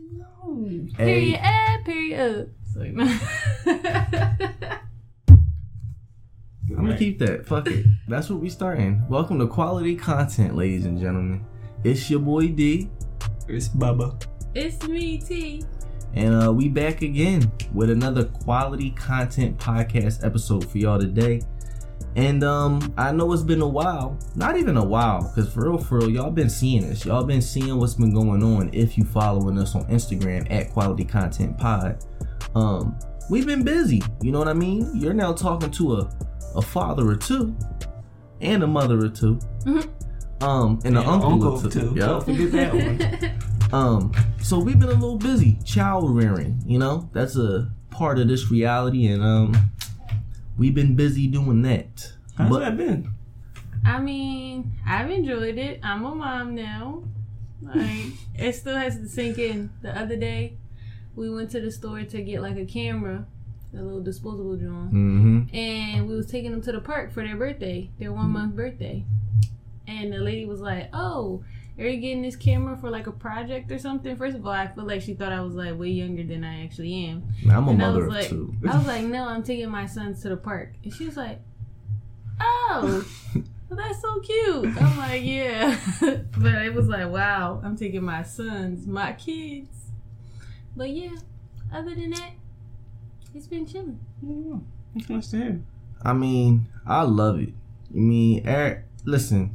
No. Period. Period. Sorry, no. I'm gonna keep that. Fuck it. That's what we starting. Welcome to quality content, ladies and gentlemen. It's your boy D, It's Bubba. it's me, T. and uh, we back again with another quality content podcast episode for y'all today. And um, I know it's been a while, not even a while, because for real, for real, y'all been seeing this. Y'all been seeing what's been going on. If you following us on Instagram at Quality Content Pod, um, we've been busy. You know what I mean? You're now talking to a a father or two, and a mother or 2 Mhm. um, and an uncle, uncle, or two. too. Yup. Don't forget that one. Um, so we've been a little busy child rearing, you know, that's a part of this reality, and um, we've been busy doing that. How's But- that been? I mean, I've enjoyed it. I'm a mom now. Like, it still has to sink in. The other day, we went to the store to get like a camera, a little disposable joint, Mm-hmm. and we was taking them to the park for their birthday, their one month birthday. And the lady was like, "Oh, are you getting this camera for like a project or something?" First of all, I feel like she thought I was like way younger than I actually am. I'm a and I mother was like, two. I was like, no, I'm taking my sons to the park. And she was like, oh, well, that's so cute. I'm like, yeah. but it was like, wow, I'm taking my sons, my kids. But yeah, other than that, it's been chilling. Yeah, That's nice to hear. I mean, I love it. I mean, Eric, listen,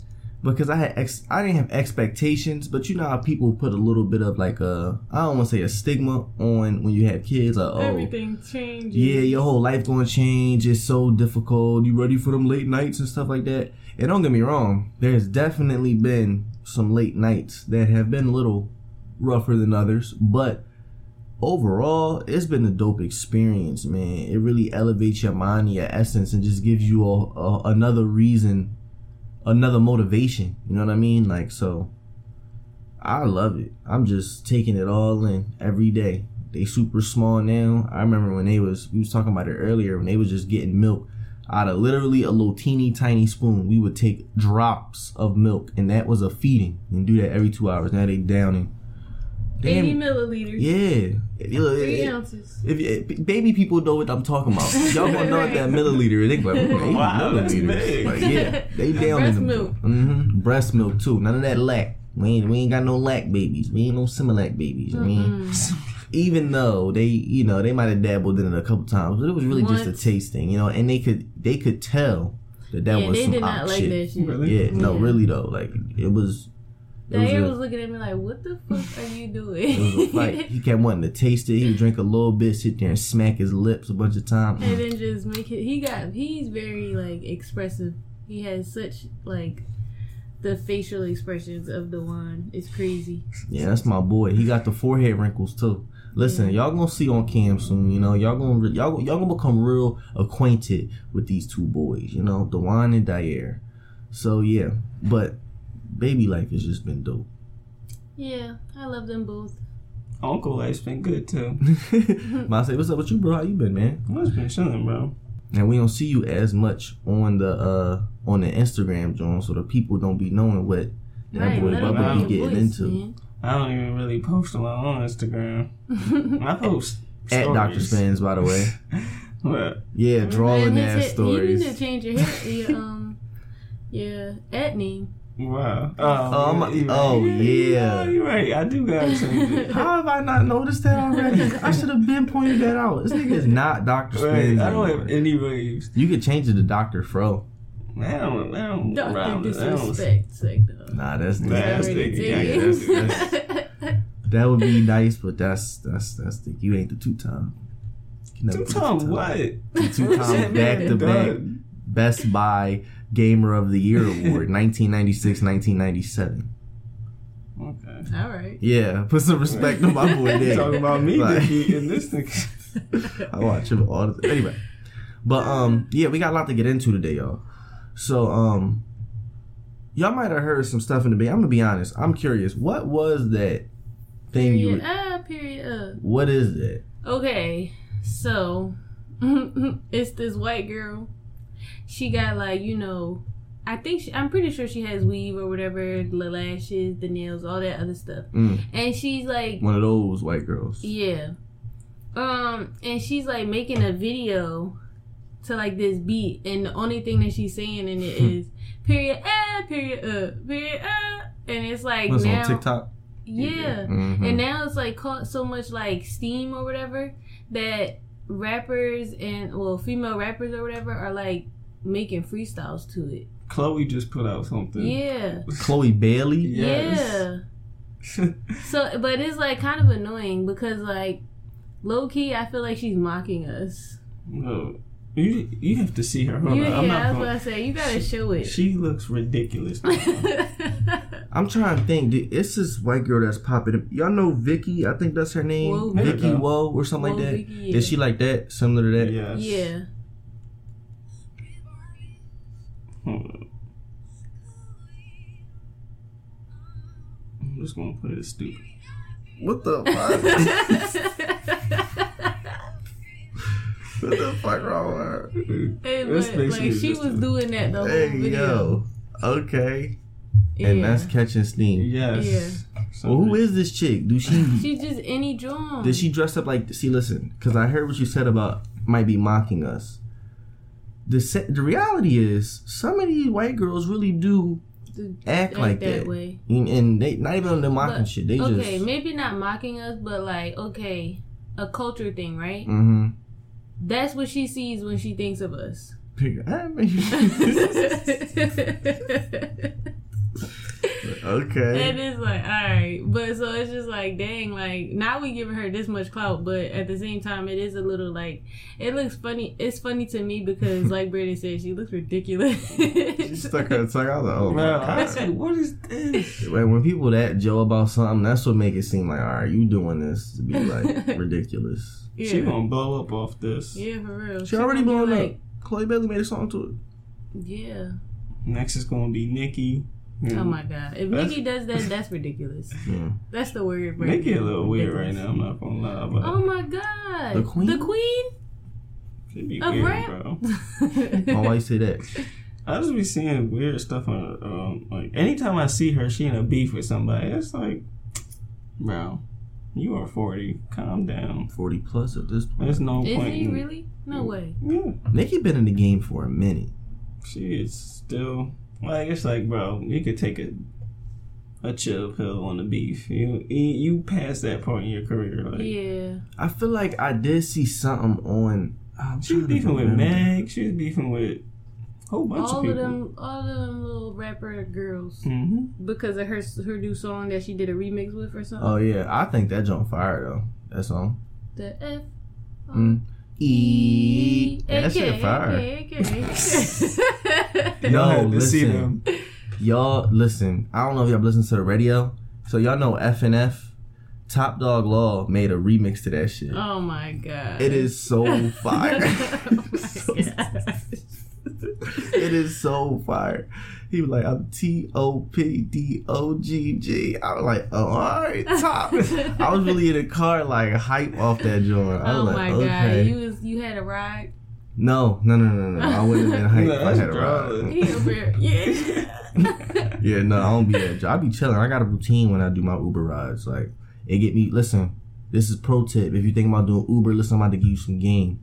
because I had ex- I didn't have expectations, but you know how people put a little bit of like a I don't want to say a stigma on when you have kids. Like, oh, Everything changes. yeah, your whole life gonna change. It's so difficult. You ready for them late nights and stuff like that? And don't get me wrong, there's definitely been some late nights that have been a little rougher than others, but overall, it's been a dope experience, man. It really elevates your mind, your essence, and just gives you a, a another reason, another motivation. You know what I mean? Like so. I love it. I'm just taking it all in every day. They super small now. I remember when they was we was talking about it earlier when they was just getting milk out of literally a little teeny tiny spoon. We would take drops of milk and that was a feeding and do that every two hours. Now they downing. 80 Damn. milliliters. Yeah. You know, Three it- ounces. if you- baby people know what I'm talking about, y'all gonna know what that milliliter. They like, "Ooh, 80 Wow, that's milliliters. big. Like, yeah, they down Breast in them. milk. Mm-hmm. Breast milk too. None of that lack. We ain't, we ain't got no lack babies. We ain't no Similac babies. I mean, even though they, you know, they might have dabbled in it a couple times, but it was really just a tasting, you know. And they could, they could tell that that yeah, was they some did op not like shit. that shit. Really? Yeah, no, really though, like it was. It was, was looking at me like, what the fuck are you doing? fight. He kept wanting to taste it. He would drink a little bit, sit there and smack his lips a bunch of times. and then just make it he got he's very like expressive he has such like the facial expressions of the one is crazy Yeah, that's my boy. He got the forehead wrinkles too. Listen, y'all gonna see on cam soon. You know, y'all gonna y'all y'all gonna become real acquainted with these two boys. You know, Dewan and Dyer. So yeah, but baby life has just been dope. yeah i love them both Uncle life's been good too. I say, what's up with you, bro? How you been, man? Well, it's been chilling, bro. And we don't see you as much on the uh on the Instagram, John, so the people don't be knowing what that right boy Bubba be your getting voice, into. I don't even really post a lot on Instagram. I post At Doctor stories. Spans, by the way. What? Yeah, drawing Man, ass his hair- you need to change your hair your um your at name Wow. Oh, oh I'm- oh, You're yeah. Oh, You're right. I do gotta change it. How have I not noticed that already? I should have been pointed that out. This nigga is not Dr. Right. Spins. I don't anymore. have any waves. You could change it to Dr. Fro. I don't. I don't. Doctor I don't- disrespect like the Nah, that's Nah, the, that's already the- yeah, that would be nice, but that's that's that's the you ain't the two time. Two time what? Two time back to back Best Buy Gamer of the Year Award, 1996, 1997. Okay. all right Yeah, put some respect on my boy there. Talking about me Like- defeating this thing. I watch him all the time. anyway. But um, yeah, we got a lot to get into today, y'all. So um, y'all might have heard some stuff in the beginning. I'm gonna be honest. I'm curious. What was that thing you? period ah period uh What is that? Okay, so it's this white girl. She got like you know I think she, I'm pretty sure she has weave or whatever, the lashes, the nails, all that other stuff. Mm, And she's like, one of those white girls. yeah, um, and she's like making a video to like this beat, and the only thing that she's saying in it is period, ah, period, uh, period, ah, and it's like now, on TikTok? yeah. Mhm. And now it's like caught so much like steam or whatever that rappers and well female rappers or whatever are like making freestyles to it. Chloe just put out something. Yeah. Chloe Bailey. Yes. Yeah. So but it's like kind of annoying because like low key I feel like she's mocking us. no, you you have to see her. Hold You, on, I'm yeah, not that's gonna- what I say. You gotta show it. She looks ridiculous. I'm trying to think. dude, It's this white girl that's popping. up. Y'all know Vicky? I think that's her name. Whoa, Vicky Vicky. Woe or something Whoa, like that. Vicky, yeah. Is she like that? Similar to that? yes. yeah. On. I'm just gonna put it stupid. What the fuck? what the fuck wrong with her? Hey, This but, makes like me she just- was doing that the whole Hey video. yo. Okay. Yeah. And that's catching steam. Yes. Yeah. Well, who is this chick? Do she? She's just any drum. Did she dress up like? See, listen, because I heard what you said about might be mocking us. The se- the reality is, some of these white girls really do act, act like that that, way? And, and they not even on the mocking But, shit. They okay, just. maybe not mocking us, but like, okay, a culture thing, right? Mm-hmm. That's what she sees when she thinks of us. okay. And it's like, all right, but so it's just like, dang, like now we giving her this much clout, but at the same time, it is a little like, it looks funny. It's funny to me because, like Brandon said, she looks ridiculous. She stuck her tongue. I was like, oh my Man, I god. said, what is this? Like when people that Joe about something, that's what make it seem like, all right, you doing this to be like ridiculous. yeah. She gonna blow up off this. yeah, for real. She already gonna blown be up. like, Chloe Bailey made a song to it. Yeah. Next is gonna be Nikki. Oh my god. If That's- Nikki does that, that's ridiculous. Yeah. That's the word. right Nikki a little weird right now. I'm not gonna lie, but Oh my god. The queen? The queen she be of weird, rap. bro. Oh, why you say that? I just be seeing weird stuff on um, like anytime I see her, she in a beef with somebody. It's like, bro, you are forty. Calm down. Forty plus at this point. There's no Is point. he in- really? No way. Yeah, Nikki been in the game for a minute. she is still like it's like, bro, you could take a a chill pill on the beef. You you, you passed that point in your career. Like Yeah. I feel like I did see something on. I'm she was beefing with remember. Meg. She was beefing with a whole bunch All of of them, all of them little rapper girls, hmm because of her her new song that she did a remix with or something. Oh yeah, I think that jump fire though. That song. The F. Mm. E. Yeah, that shit Okay, fire. okay, okay. No, had listen. Y'all listen. I don't know if y'all listen to the radio. So y'all know F and F. Top Dog Law made a remix to that shit. oh my god. It is so fire. oh my god. it is so fire. He was like, I'm T O P D O G G. I was like, oh, all right, top. I was really in the car, like, hype off that joint. I Oh was my like, god. You was you had a ride. no, no, no, no, no. I wouldn't have been hype if I had a ride. He. Yeah. Yeah, no, I don't be that. I be chilling. I got a routine when I do my Uber rides. Like, it get me, listen, this is pro tip. If you think about doing Uber, listen, I'm about to give you some game.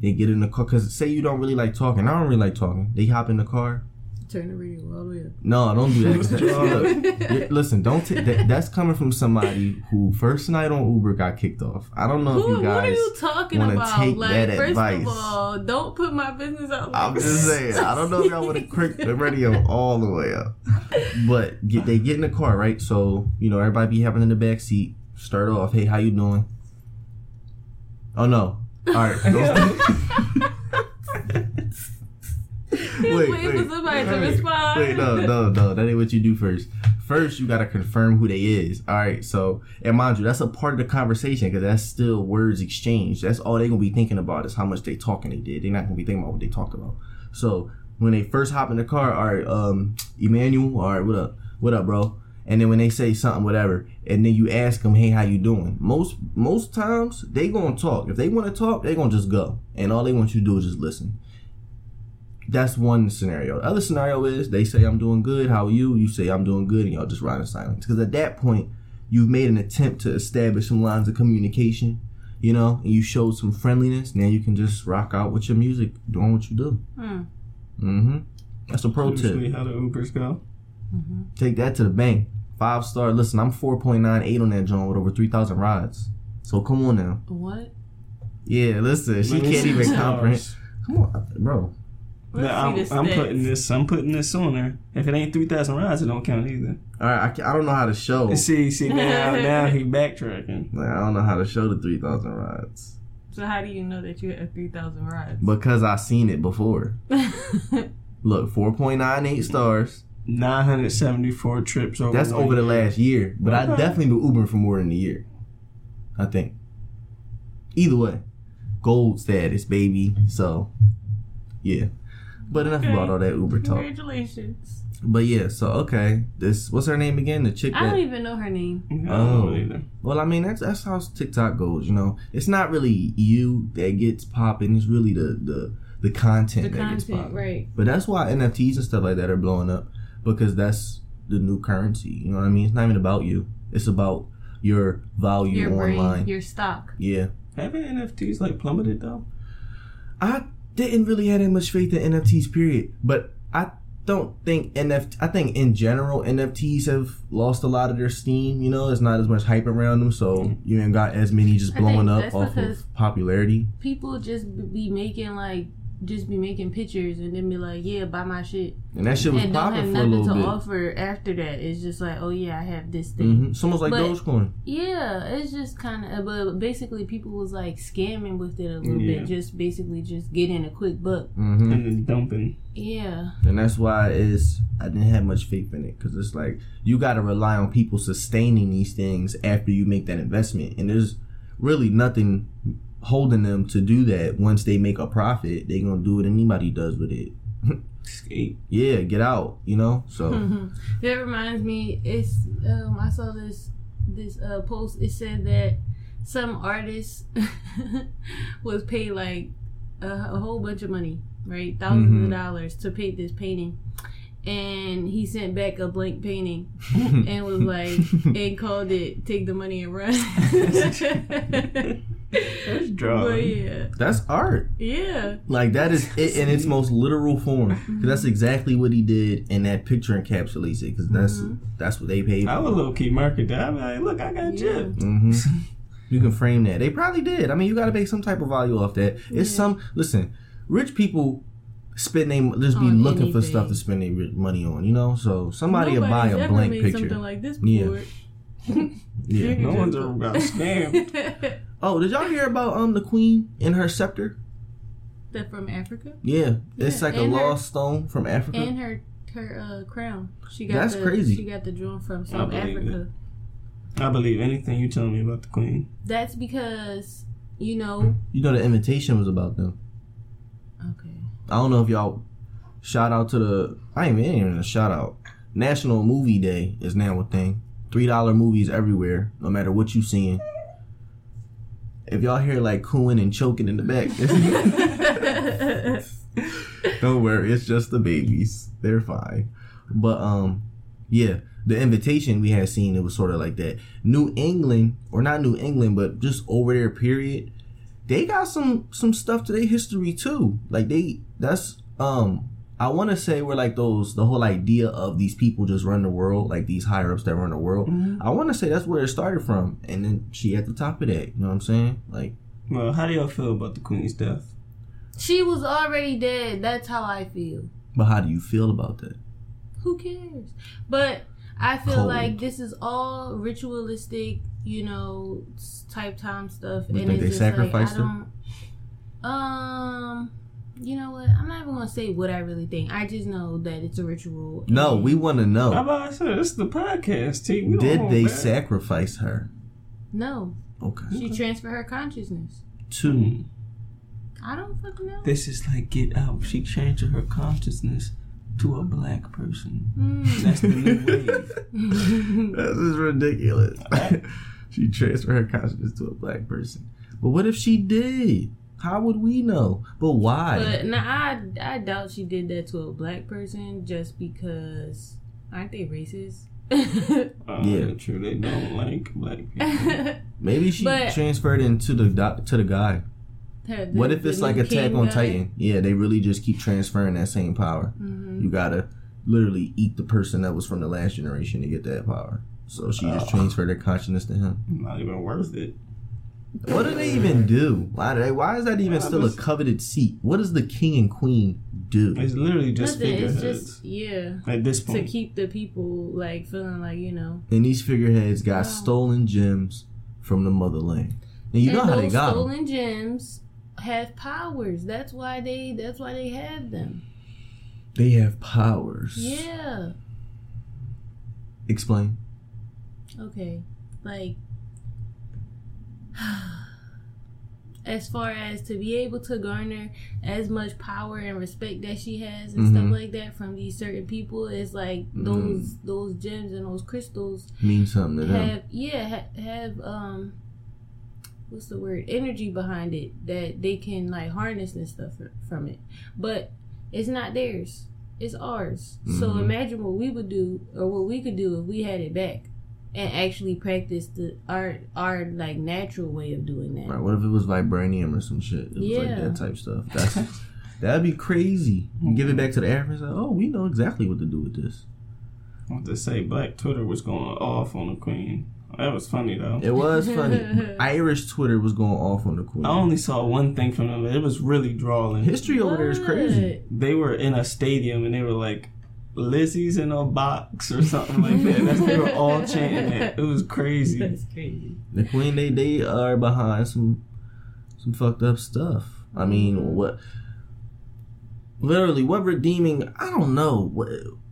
They get in the car, because say you don't really like talking. I don't really like talking. They hop in the car. Turn the radio all the way up. No, don't do that- look, listen, don't take that. That's coming from somebody who first night on Uber got kicked off. I don't know if Who, you what are guys. you talking wanna about? take like, that first advice. of all, don't put my business out. Like I'm just saying. I don't know if y'all want to crank the radio all the way up, but get they get in the car right. So you know everybody be having in the back seat. Start off. Hey, how you doing? Oh no. All right. He was waiting for somebody to respond. Wait, no, no, no. That ain't what you do first. First, you gotta confirm who they is. All right. So, and mind you, that's a part of the conversation because that's still words exchanged. That's all they gonna be thinking about is how much they talking they did. They're not gonna be thinking about what they talked about. So when they first hop in the car, all right, um, Emmanuel, all right, what up, what up, bro? And then when they say something, whatever, and then you ask them, hey, how you doing? Most most times they gonna talk. If they want to talk, they gonna just go, and all they want you to do is just listen That's one scenario. The other scenario is they say I'm doing good. How are you? You say I'm doing good, and y'all just ride in silence. Because at that point, you've made an attempt to establish some lines of communication. You know, and you showed some friendliness. Now you can just rock out with your music, doing what you do. Hmm. Mm-hmm. That's a pro tip. Usually how the Ubers go. Take that to the bank. Five star. Listen, I'm 4.98 on that joint with over 3,000 rides. So come on now. What? Yeah, listen, she can't even the comprehend. Come on, bro. Let's Now, I'm, see I'm putting this. I'm putting this on there. If it ain't three thousand rides, it don't count either. All right, I, I don't know how to show. And see, see now, now he backtracking. Like, I don't know how to show the 3,000 rides So how do you know that you have three thousand rides? because I seen it before. Look, 4.98 stars. Nine hundred seventy-four trips over. That's one over the year. last year, but I definitely been Ubering for more than a year. I think. Either way, gold status, baby. So, yeah. But enough Okay. about all that Uber talk. Congratulations. But yeah, so okay, this what's her name again? The chick I don't even know her name. Oh. know. Well, I mean that's that's how TikTok goes. You know, it's not really you that gets popping. It's really the the the content The that gets popping. right? But that's why NFTs and stuff like that are blowing up because that's the new currency. You know what I mean? It's not even about you. It's about your value Your brain, online. your stock. yeah. Haven't NFTs like plummeted though? I didn't really have that much faith in NFTs, period. But I don't think NFT. I think in general NFTs have lost a lot of their steam. You know, there's not as much hype around them, so you ain't got as many just blowing up off of popularity. People just be making like, just be making pictures and then be like, yeah, buy my shit, And that shit was and don't have popping for nothing to bit. offer after that. It's just like, oh yeah, I have this thing. hmm It's almost like But- Dogecoin. Yeah, it's just kind of, but basically, people was like scamming with it a little Yeah. bit, just basically just getting a quick buck. hmm And then dumping. Yeah, And that's why is I didn't have much faith in it because it's like you got to rely on people sustaining these things after you make that investment, and there's really nothing holding them to do that. Once they make a profit, they gonna do what anybody does with it. Skate. Yeah, get out, you know. So that reminds me. It's um, I saw this this uh, post. It said that some artist was paid like a, a whole bunch of money, right, 1000s Mhm. of dollars to paint this painting, and he sent back a blank painting and was like and called it "Take the money and run." That's drawing. But yeah, that's art. yeah. Like that is it in its most literal form. 'Cause that's exactly what he did, and that picture encapsulates it. Because that's Mhm. that's what they paid. I would low key market that. I'm like, look, I got Yeah. Jip. hmm You can frame that. They probably did. I mean, you got to make some type of value off that. It's Yeah. some. Listen, rich people spend they just be On looking for stuff to spend their money on. You know, so somebody will buy a ever blank made picture. Something like this Yeah. Yeah. No one's ever got scammed. Oh, did y'all hear about um the queen and her scepter? that from Africa Yeah, it's Yeah, like a her- lost stone from Africa. and her her uh, crown. She got That's the, crazy. She got the drawing from South believe Africa. I believe anything you tell me about the queen. That's because you know. you know, the invitation was about them. Okay. I don't know if y'all shout out to the. I ain't even, ain't even a shout out. National Movie Day is now a thing. Three dollar movies everywhere, no matter what you seeing. If y'all hear like cooing and choking in the back, don't worry, it's just the babies. They're fine. But um, yeah, the invitation we had seen it was sort of like that. New England, or not New England, but just over there. Period. They got some some stuff to their history too. Like they, that's um. I want to say we're like those the whole idea of these people just run the world, like these higher ups that run the world. I want to say that's where it started from, and then she at the top of that. You know what I'm saying? Like, Well, how do y'all feel about the queen's death? she was already dead. That's how I feel. but how do you feel about that? Who cares? But I feel Cold. like this is all ritualistic, you know, type time stuff. You and think it's they just like, sacrificed her? Um, you know what? I'm not even gonna say what I really think. I just know that it's a ritual. No, we want to know. How about I said this is the podcast, T. We don't Did hold they back. sacrifice her? No, Okay. she transferred her consciousness. Two. I don't fucking know. This is like Get Out. She changed her consciousness to a black person. Mm. That's the new wave. This is ridiculous. she transferred her consciousness to a black person. But what if she did? How would we know? But why? But nah, I I doubt she did that to a black person just because aren't they racist? Uh, Yeah. true. They don't like black people. Maybe she But- transferred into the doc, to the guy. The- What if it's like new Attack on guy? Titan? Yeah, they really just keep transferring that same power. Mhm. You gotta literally eat the person that was from the last generation to get that power. So she just Oh. transferred her consciousness to him. Not even worth it. What do they even do? Why do they, Why is that even still a coveted seat? What does the king and queen do? It's literally just Nothing. It's figureheads just yeah at this point, to keep the people like feeling like you know. And these figureheads got Wow. stolen gems from the motherland. And you know how they got them. stolen gems have powers. That's why they. That's why they have them. They have powers. Yeah. Explain. Okay. Like. As far as to be able to garner as much power and respect that she has and Mhm. stuff like that from these certain people, it's like those those gems and those crystals mean something to them. have yeah ha- have um what's the word energy behind it that they can like harness and stuff from it but it's not theirs it's ours so Mhm. imagine what we would do or what we could do if we had it back and actually practice the our our like natural way of doing that Right, what if it was vibranium or some shit? It was like Yeah. that type stuff. That's that'd be crazy. You give it back to the Africans. Like, oh, we know exactly what to do with this. I want to say Black Twitter was going off on the Queen. That was funny though. It was funny. Irish Twitter was going off on the queen. I only saw one thing from them. It was really drawing. History over there is crazy. They were in a stadium and they were like, "Lizzie's in a box" or something like that. That's, they were all chanting it. It was crazy. that's crazy The queen, they they are behind some some fucked up stuff. I mean, what? Literally, what redeeming? I don't know. What?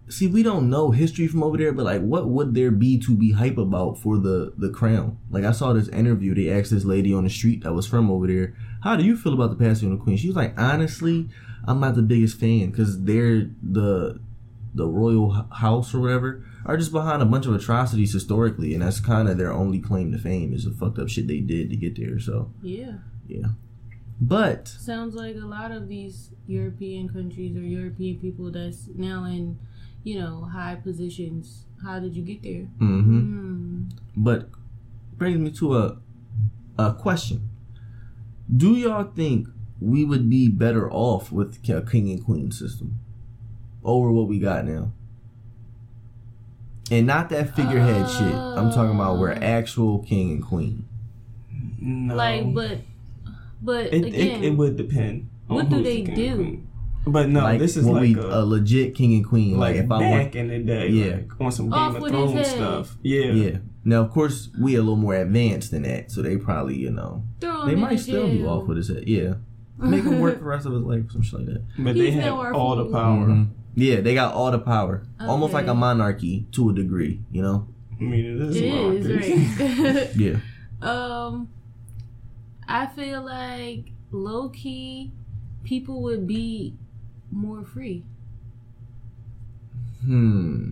See, we don't know history from over there, but like, what would there be to be hype about for the the crown? Like, I saw this interview. They asked this lady on the street that was from over there, "How do you feel about the passing of the queen?" She was like, "Honestly, I'm not the biggest fan because they're the the royal house or whatever are just behind a bunch of atrocities historically, and that's kind of their only claim to fame is the fucked up shit they did to get there. So, yeah yeah. but sounds like a lot of these European countries or European people that's now in, you know, high positions. How did you get there? hmm Hmm. but brings me to a a question: Do y'all think we would be better off with a king and queen system over what we got now? And not that figurehead shit. I'm talking about we're Uh. actual king and queen. No. Like, but, but it, again, it, it would depend. on what do they the do? But no, like this is like we a, a legit king and queen. Like, like, if I back in the day, Yeah. like on some Game of Thrones stuff. Yeah. yeah. Now, of course, we a little more advanced than that, so they probably, you know, throw they might in still be off with his head. Yeah, make him work for the rest of his life, some shit like that. But He's they have all the for- power. Mhm. Yeah, they got all the power, almost like a monarchy to a degree. You know? I mean, it is. It democracy. is right. Yeah. Um, I feel like low key, people would be more free. Hmm.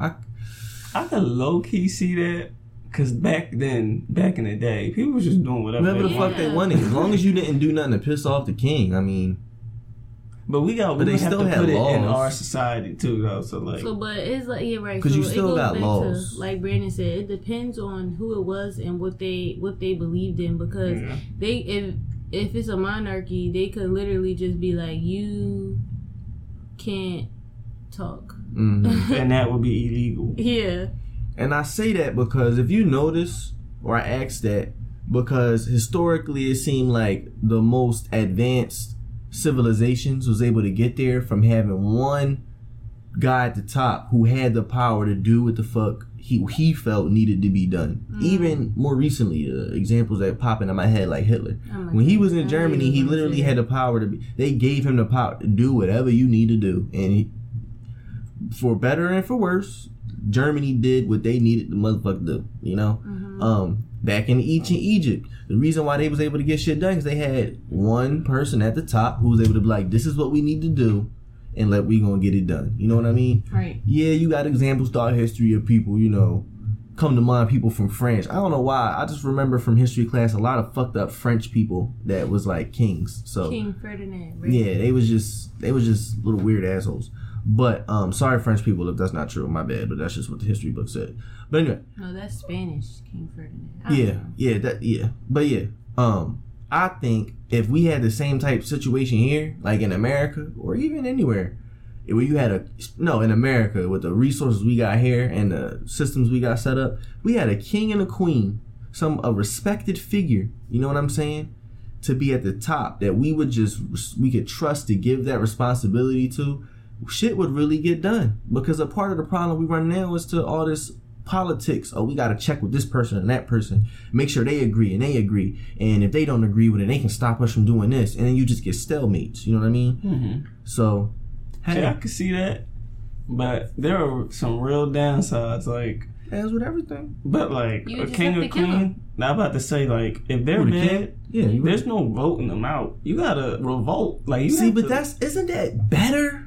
I I could low key see that because back then, back in the day, people was just doing whatever. whatever the Yeah. fuck wanted. they wanted, as long as you didn't do nothing to piss off the king. I mean, But we got, But we they have still to had put it in laws. our society too, though. So like, So, but it's like yeah, right. 'Cause so you still it goes got back laws. To, like Brandon said, it depends on who it was and what they what they believed in because yeah. they if if it's a monarchy, they could literally just be like you can't talk. mhm. and that would be illegal. Yeah. And I say that because if you notice, or I ask that, because historically it seemed like the most advanced civilizations was able to get there from having one guy at the top who had the power to do what the fuck he he felt needed to be done. Mm. Even more recently, uh, examples that pop into my head like Hitler. Oh When he was in knew Germany, he literally had the power to be. They gave him the power to do whatever you need to do, and he, for better and for worse, Germany did what they needed the motherfucker to do. You know, Mhm. um, back in ancient Egypt, the reason why they was able to get shit done is they had one person at the top who was able to be like, "This is what we need to do." And let we gonna get it done. You know what I mean? right. Yeah, you got examples throughout history of people, you know, come to mind people from France. I don't know why. I just remember from history class a lot of fucked up French people that was like kings. So King Ferdinand. right? yeah, they was just they was just little weird assholes. But um, sorry French people if that's not true. My bad, but that's just what the history book said. But anyway, No, that's Spanish. King Ferdinand. Yeah, know. yeah, that yeah. But yeah, um, I think if we had the same type situation here, like in America or even anywhere, where you had a no in America with the resources we got here and the systems we got set up, we had a king and a queen, some a respected figure. You know what I'm saying? To be at the top that we would just we could trust to give that responsibility to, shit would really get done. Because a part of the problem we run now is to all this politics. Oh, we got to check with this person and that person, make sure they agree and they agree. And if they don't agree with it, they can stop us from doing this. And then you just get stalemates. You know what I mean? Mm-hmm. So, hey, Yeah, I could see that, but there are some real downsides. Like, as with everything. but like You a king or queen. Now I'm about to say like if they're Who, the mad. Yeah, you there's no voting them out. You gotta revolt. Like you See, but to- that's isn't that better?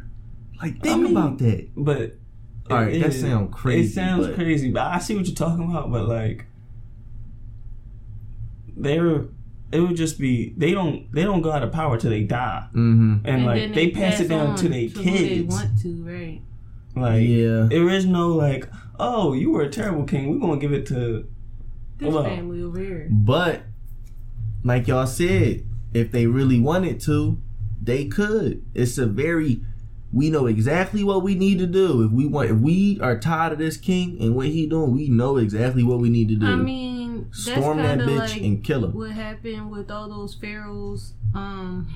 Like think I mean, about that. But All right, it that is- sound crazy, It sounds but- crazy, but I see what you're talking about. But like, they're it would just be they don't they don't go out of power till they die, Mm-hmm. and, And like then they, pass, it down to their who They kids. want to, right? Like Yeah. there is no like, oh, you were a terrible king. We're gonna give it to This Well- family over here. But like y'all said, if they really wanted to, they could. It's a very we know exactly what we need to do. If we want if we are tired of this king and what he doing, we know exactly what we need to do. I mean, that's Storm that bitch like and kill him. what happened with all those pharaohs um,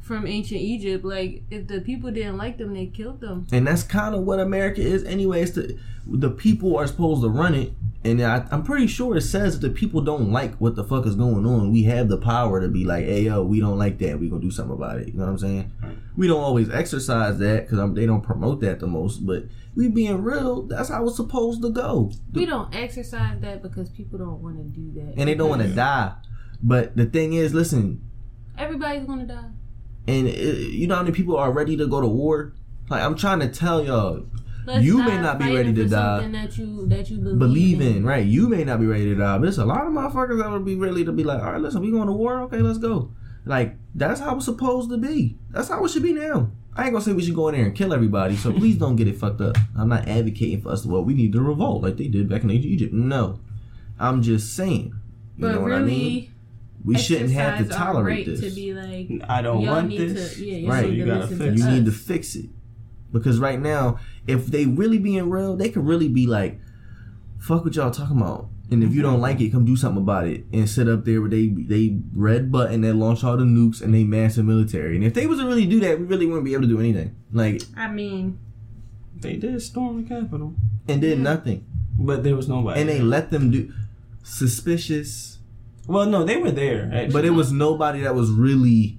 from ancient Egypt. Like, if the people didn't like them, they killed them. And that's kind of what America is anyway. It's the the people are supposed to run it, and I, I'm pretty sure it says that the people don't like what the fuck is going on. We have the power to be like, hey yo, we don't like that. We gonna do something about it. You know what I'm saying? We don't always exercise that because they don't promote that the most. But we being real, that's how it's supposed to go. We don't exercise that because people don't want to do that. And they don't want to die. But the thing is, listen, Everybody's going to die. and it, you know how many people are ready to go to war? Like I'm trying to tell y'all, Let's You may not be ready to die. That you that you believe, believe in, right? You may not be ready to die, but there's a lot of motherfuckers that would be ready to be like, all right, listen, we going to war? Okay, let's go. Like, that's how it's supposed to be. That's how it should be now. I ain't gonna say we should go in there and kill everybody, so please don't get it fucked up. I'm not advocating for us to, well, we need to revolt like they did back in ancient Egypt. No. I'm just saying. You But know what really, I mean? We shouldn't have to tolerate right this. To be like, I don't want this. to, yeah, you Right, need you gotta fix to you need to fix it because right now if they really being real they could really be like fuck what y'all talking about and if you don't like it come do something about it and sit up there where they they red button that launch all the nukes and they massive military and if they was to really do that we really wouldn't be able to do anything like I mean, They did storm the Capitol, and did Yeah. nothing but there was nobody. and they let them do suspicious well, no, they were there. Actually. but it was nobody that was really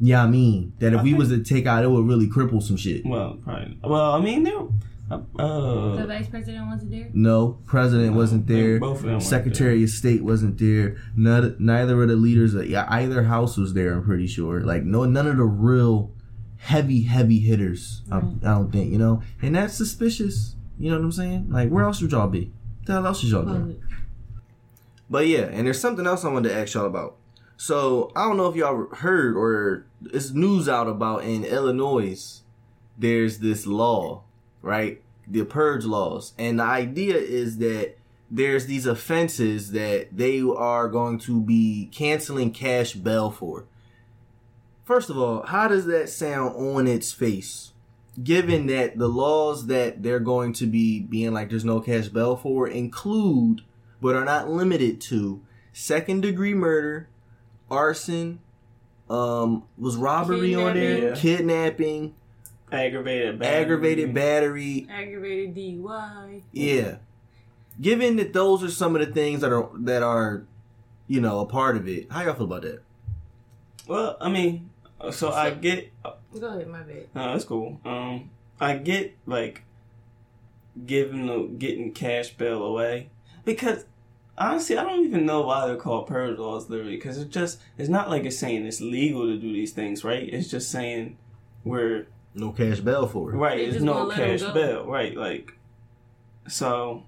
yeah I mean that if I we think- was to take out it would really cripple some shit well, probably. Well, I mean, they were. the Uh, vice president wasn't there. no president No, wasn't there both of them weren't Secretary of State wasn't there. None, neither of the leaders of yeah, either house was there. I'm pretty sure. Like no, none of the real heavy, heavy hitters. I, Right. I don't think you know, and that's suspicious. You know what I'm saying? Like where else would y'all be? What the hell else should y'all be? But yeah, and there's something else I wanted to ask y'all about. So I don't know if y'all heard or it's news out about in Illinois. There's this law, right? The purge laws, and the idea is that there's these offenses that they are going to be canceling cash bail for. First of all, how does that sound on its face? Given that the laws that they're going to be being like there's no cash bail for include but are not limited to second degree murder, arson, um, was robbery on there, kidnapping, aggravated, battery. aggravated battery. Aggravated DUI. Yeah. Given that those are some of the things that are that are, you know, a part of it, how y'all feel about that? Well, I mean, so I get. Go ahead, my bad. No, that's cool. Um, I get like giving the getting cash bail away because honestly, I don't even know why they're called purge laws. Literally, because it's just it's not like it's saying it's legal to do these things, right? It's just saying we're No cash bail for it. right. They There's no won't let 'em cash bail, right? Like, so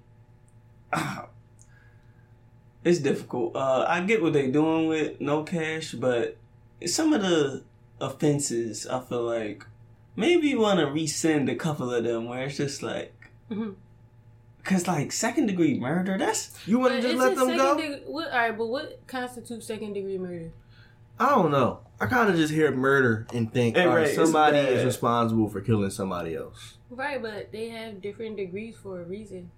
it's difficult. Uh, I get what they're doing with no cash, but some of the offenses, I feel like maybe you want to rescind a couple of them where it's just like. Mhm. Cause like second degree murder, that's You want to just Is let it them second go? Degree, what, all right, but what constitutes second degree murder? I don't know. I kind of just hear murder and think, Hey, all right, right, somebody is responsible for killing somebody else. Right, but they have different degrees for a reason.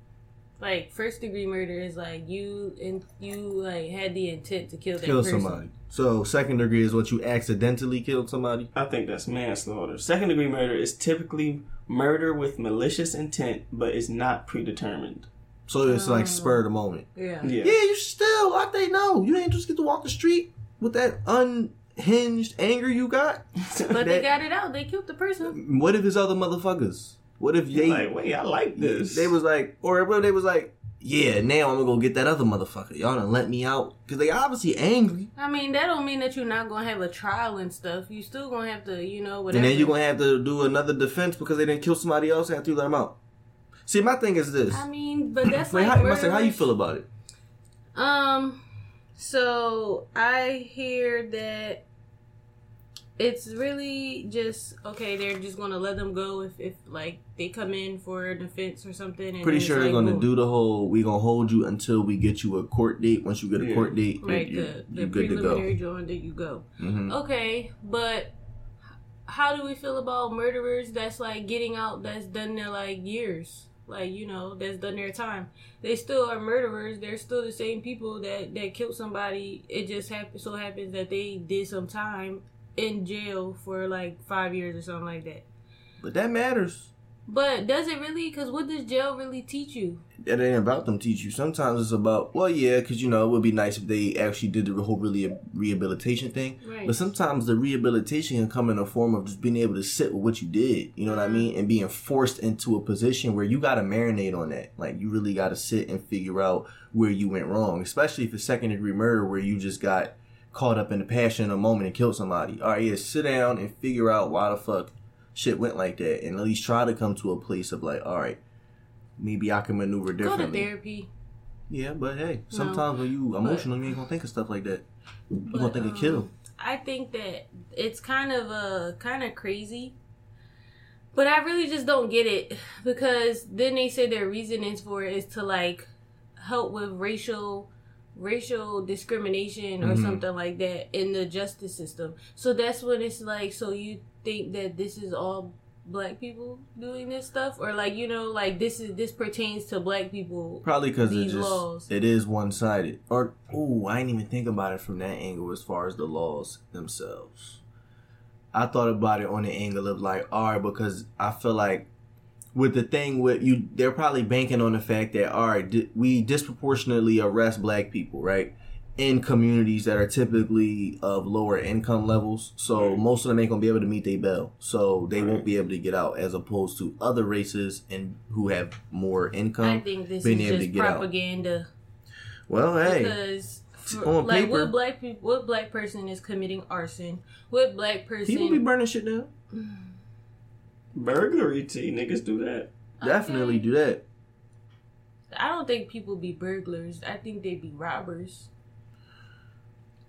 Like first degree murder is like you and you like had the intent to kill that Kill person. somebody. So second degree is what you accidentally killed somebody. I think that's manslaughter. Second degree murder is typically murder with malicious intent, but it's not predetermined. So it's like Oh. spur of the moment. Yeah. Yeah. Yeah, you still. I think no. You ain't just get to walk the street with that unhinged anger you got. But they got it out. They killed the person. What if it's other motherfuckers? What if they like, wait, I like this. they was like, or what if they was like, yeah, now I'm gonna go get that other motherfucker. Y'all done let me out because they obviously angry, I mean, that don't mean that you're not gonna have a trial and stuff. You still gonna have to, you know, whatever. and then you're gonna have to do another defense because they didn't kill somebody else after you let them out. See, my thing is this. I mean, but that's Wait, like how, Mustang, how you feel about it? Um, so I hear that it's really just okay. They're just gonna let them go if, if like they come in for an offense or something. And Pretty sure they're like, gonna boom. do the whole. We gonna hold you until we get you a court date. Once you get a Yeah. court date, right you're, the you're the good to go. preliminary joint that you go. hmm Okay, but how do we feel about murderers that's like getting out that's done their like years? Like, you know, that's done their time. They still are murderers. They're still the same people that, that killed somebody. It just happen, so happens that they did some time in jail for like five years or something like that. But that matters. But does it really? Because what does jail really teach you? It ain't about them teach you. Sometimes it's about well, yeah, because you know it would be nice if they actually did the whole really rehabilitation thing. Right. But sometimes the rehabilitation can come in a form of just being able to sit with what you did. You know what I Mhm. mean? And being forced into a position where you got to marinate on that. Like you really got to sit and figure out where you went wrong. Especially if it's second degree murder where you just got caught up in the passion of the moment and killed somebody. All right, yeah, sit down and figure out why the fuck shit went like that, and at least try to come to a place of like, all right, maybe I can maneuver differently. Go to therapy. Yeah, but hey, No. sometimes when you emotional, you ain't gonna think of stuff like that. You gonna But, think of um, kill. I think that it's kind of uh kind of crazy. But I really just don't get it because then they say their reasonings for it is to like help with racial racial discrimination or Mhm. something like that in the justice system. So that's when it's like so you think that this is all black people doing this stuff or like you know like this is this pertains to black people Probably because it just laws. it is one sided. Or oh, I didn't even think about it from that angle as far as the laws themselves. I thought about it on the angle of like, all right, because I feel like with the thing with you, they're probably banking on the fact that all right, di- we disproportionately arrest black people, right? In communities that are typically of lower income levels, so Right. most of them ain't gonna be able to meet their bail, so they Right. won't be able to get out, as opposed to other races and who have more income. I think this being is able to just get out. propaganda. Well, hey, because for- on like paper- what black people what black person is committing arson what black person people be burning shit down. Burglary, T. Niggas do that. Definitely Okay. do that. i don't think people be burglars i think they be robbers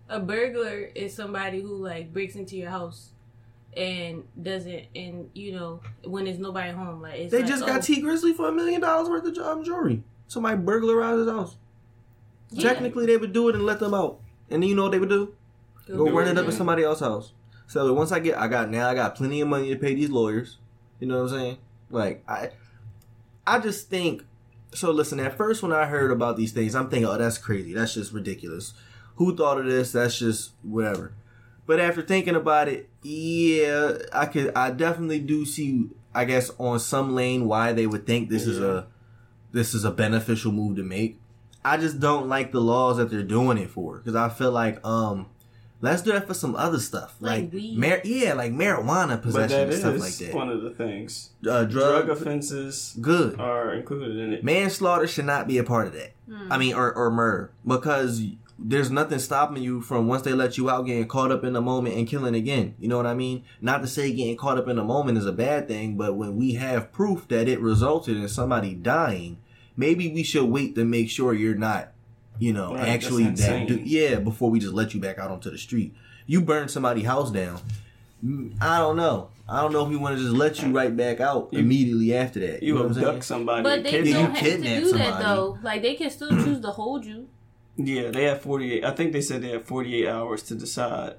a burglar is somebody who like breaks into your house and doesn't and you know when there's nobody home like it's They like, just oh, got Tee Grizzley for a million dollars worth of um, jewelry. Somebody burglarized his house. yeah. Technically, they would do it and let them out. And then you know what they would do? Go do run it, it up yeah. in somebody else's house. So once I get, I got now I got plenty of money to pay these lawyers. You know what I'm saying? Like I, I just think. So listen, at first when I heard about these things, I'm thinking, oh, that's crazy. That's just ridiculous. Who thought of this? That's just whatever. But after thinking about it, yeah, I could. I definitely do see. I guess on some lane why they would think this is a this is a beneficial move to make. I just don't like the laws that they're doing it for because I feel like um let's do that for some other stuff Like like, weed. mar- yeah like marijuana possession that and stuff like that. one of the things. uh, Drug, drug, offenses good are included in it. manslaughter should not be a part of that. Hmm. I mean or or murder because there's nothing stopping you from once they let you out getting caught up in the moment and killing again. You know what I mean? Not to say getting caught up in the moment is a bad thing, but when we have proof that it resulted in somebody dying, maybe we should wait to make sure you're not, you know, Right, actually that. insane. Du- yeah, before we just let you back out onto the street. You burn somebody's house down. mm, I don't know. I don't know if we want to just let you right back out You- immediately after that. You know what I'm saying? abduct somebody. But they kidnap you don't have to kidnap do that though. Like they can still choose to hold you. Yeah, they have 48. I think they said they have 48 hours to decide.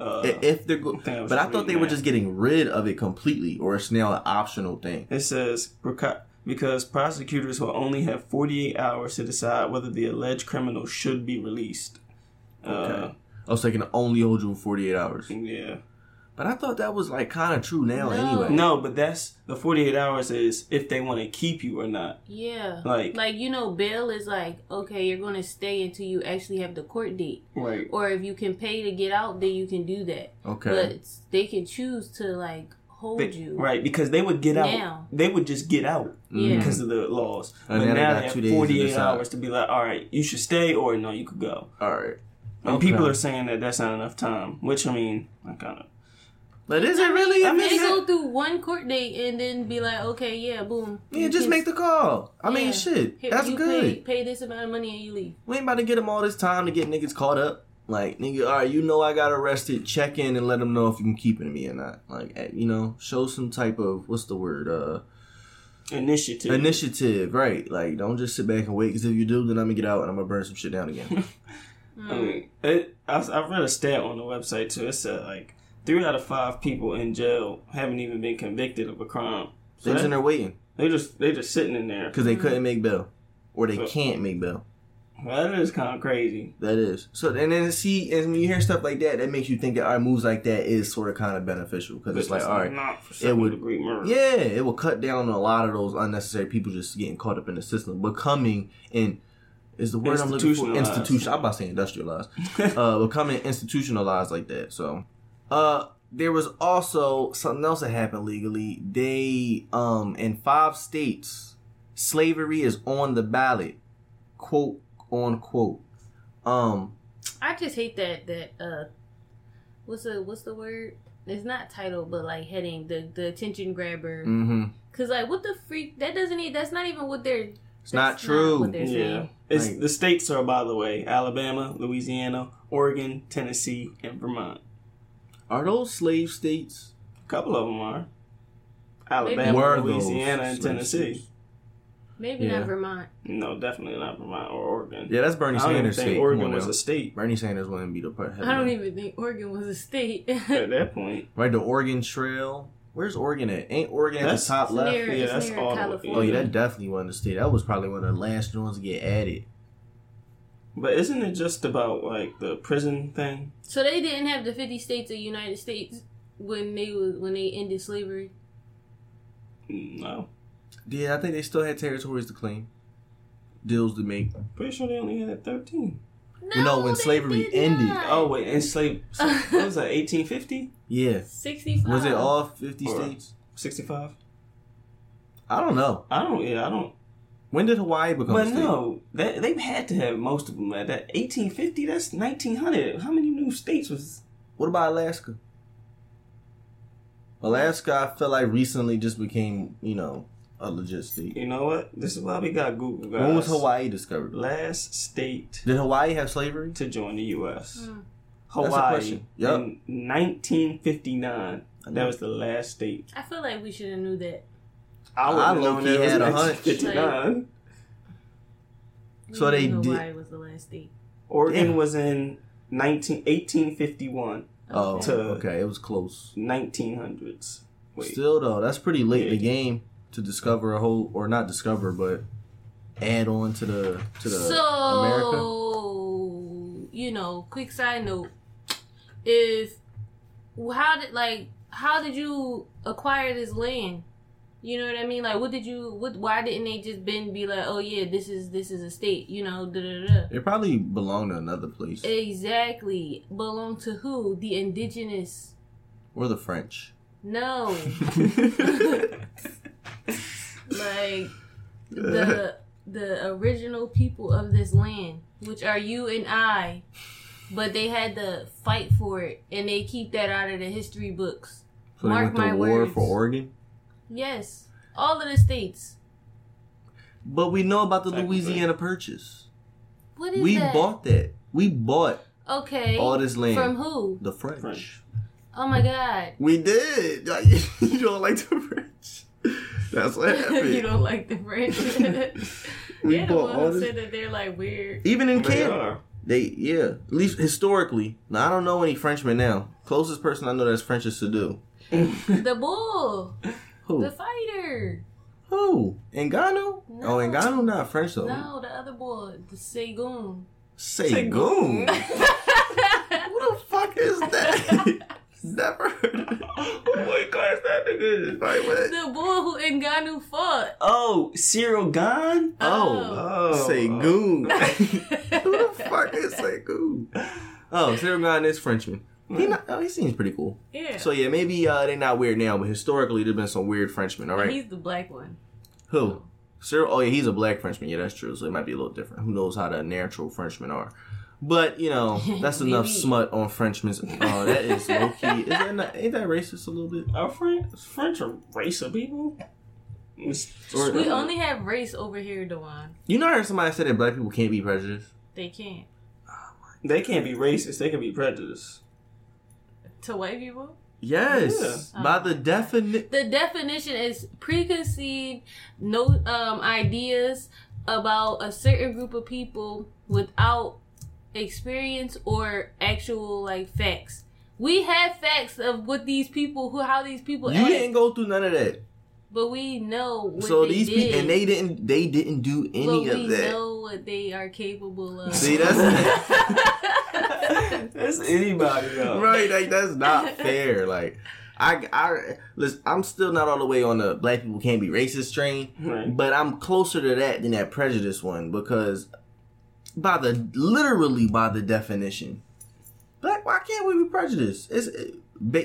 Uh, if they're go- I think I was but I thought they reading were just getting rid of it completely, or it's now an optional thing. it says "Reco- because prosecutors will only have 48 hours to decide whether the alleged criminal should be released. Uh, Okay. I was thinking only hold you for 48 hours. yeah. But I thought that was like kind of true now No. anyway. No, but that's the 48 hours is if they want to keep you or not. Yeah. Like, Like you know, bail is like okay, you're gonna stay until you actually have the court date, right. or if you can pay to get out, then you can do that. Okay. But they can choose to like hold They- you. right, because they would get out. They would just get out Yeah. Mm-hmm. because of the laws. And but now they got have two days to 48 hours to be like, all right, you should stay or no, you could go. All right. And Okay. people are saying that that's not enough time, which I mean, I kind of. But is it really? I I mean, mean, They go through one court date and then be like, okay, yeah, boom. yeah, You just can- make the call. I mean, Yeah. shit, here, that's you good. Pay, pay this amount of money and you leave. We ain't about to get them all this time to get niggas caught up. Like, nigga, all right, you know I got arrested. Check in and let them know if you can keep it to me or not. Like, eh, you know, show some type of what's the word? Uh, Initiative. initiative, right? Like, don't just sit back and wait. Because if you do, then I'm gonna get out and I'm gonna burn some shit down again. Mm. I mean, it, I, I read a stat on the website too. It said like three out of five people in jail haven't even been convicted of a crime. So They're just in that- there waiting they just they just sitting in there. because they couldn't make bail, or they So- can't make bail. Well, that is kind of crazy. That is so. And then see, and when you hear stuff like that, that makes you think that our moves like that is sort of kind of beneficial because it's like, all right, not for second would- degree murder. Yeah, it will cut down on a lot of those unnecessary people just getting caught up in the system, becoming in is the word I'm looking for Institutionalized. institution. I'm about to say industrialized, uh, becoming institutionalized like that. So, uh, there was also something else that happened legally. They um in five states, slavery is on the ballot, quote unquote. Um, I just hate that that uh, what's the what's the word? It's not title, but like heading the the attention grabber. hmm Cause like what the freak? That doesn't even. That's not even what they're. it's not That's true. what they're Yeah, saying. it's Like- the states are by the way: Alabama, Louisiana, Oregon, Tennessee, and Vermont. Are those slave states? A couple of them are. Alabama, Louisiana, and slave Tennessee. States? Maybe Yeah. not Vermont. No, definitely not Vermont or Oregon. Yeah, that's Bernie I don't even Sanders' think state. Oregon was a state Bernie Sanders wouldn't be the part. I don't even think Oregon was a state. at that point. Right, the Oregon Trail. Where's Oregon at? Ain't Oregon at the top left? near, Yeah, that's all the way- California. Oh yeah, that definitely wasn't the state. That was probably one of the last ones to get added. But isn't it just about like the prison thing? So they didn't have the fifty states of the United States when they was when they ended slavery. Mm, no, Yeah, I think they still had territories to claim, deals to make. pretty sure they only had thirteen. You know, when they slavery did ended- not. Oh wait, enslaved. what was that? Eighteen fifty? Yeah, sixty-five. was it all fifty Or- states? Sixty-five? I don't know. I don't. Yeah, I don't. When did Hawaii become a But state? no, they they've had to have most of them at that eighteen fifty. That's nineteen hundred. How many new states was? What about Alaska? Alaska, I feel like recently just became, you know, a legit state. You know what? This is why we got Google. Guys. When was Hawaii discovered? Last state Did Hawaii have slavery? to join the U.S. Mm. a Hawaii question. Yup. in 1959. That was the last state. I feel like we should have knew that. I I wouldn't have known low-key that had a was hunch. 1959. We So they didn't did- Hawaii was the last state. Oregon Yeah. was in 19, 1851, Oh, Okay. It was close. 1900s. Wait, Still though, that's pretty late in the game to discover a whole, or not discover, but add on to the to the so America. you know, quick side note: if how did like how did you acquire this land? You know what I mean? Like, what did you? What? Why didn't they just been be like, oh yeah, this is this is a state? You know, da da da. It probably belonged to another place Exactly. Belong to who? The indigenous. or the French. No. like the the original people of this land, which are you and I, but they had to fight for it, and they keep that out of the history books. So Mark they went to my war words. for Oregon. Yes, all of the states. But we know about the Louisiana Purchase. What is We that? bought that. We bought Okay. all this land. From who? the French. French. Oh my god. We did. you don't like the French. That's what happened. you don't like the French. We They're the bought one all who this- said that they're like weird. Even in They Canada. are. They yeah, at least historically. Now I don't know any Frenchmen now. Closest person I know that's French is Sadu. The bull. Who? The fighter. Who? Ngannou? Oh, no. Oh, Ngannou not French though. No, the other boy. The Segun. Segun. Who the fuck is that? Never heard of it. What class that nigga? Like what? The boy who Ngannou fought. Oh, Ciryl Gane? Oh, Oh. Segun. Who the fuck is Segun? Oh, Ciryl Gane is Frenchman. He not, oh, he seems pretty cool. Yeah. So yeah, maybe uh, they're not weird now, but historically there's been some weird Frenchmen. All right, He's the black one. who? Cyril? Oh yeah, he's a black Frenchman. Yeah, that's true. So it might be a little different. Who knows how the natural Frenchmen are? But you know, that's enough smut on Frenchmen's. Oh, that is low key. Is that not, ain't that racist a little bit? Are French, French a race of people? It's- or- We only have race over here, Dewan. You know, I heard somebody say that black people can't be prejudiced. They can't. They can't be racist. They can be prejudiced. To white people? Yes, Yeah. by the definition. The definition is preconceived no um ideas about a certain group of people without experience or actual like facts. We have facts of what these people who how these people You act, didn't go through none of that. but we know what so they these did. people, and they didn't. They didn't do any we of that. know what they are capable of. See, that's- That's anybody though. right? Like that's not fair. Like I, I, listen. I'm still not all the way on the black people can't be racist train, Right. but I'm closer to that than that prejudice one because by the literally by the definition, black. Why can't we be prejudiced? It's it, ba-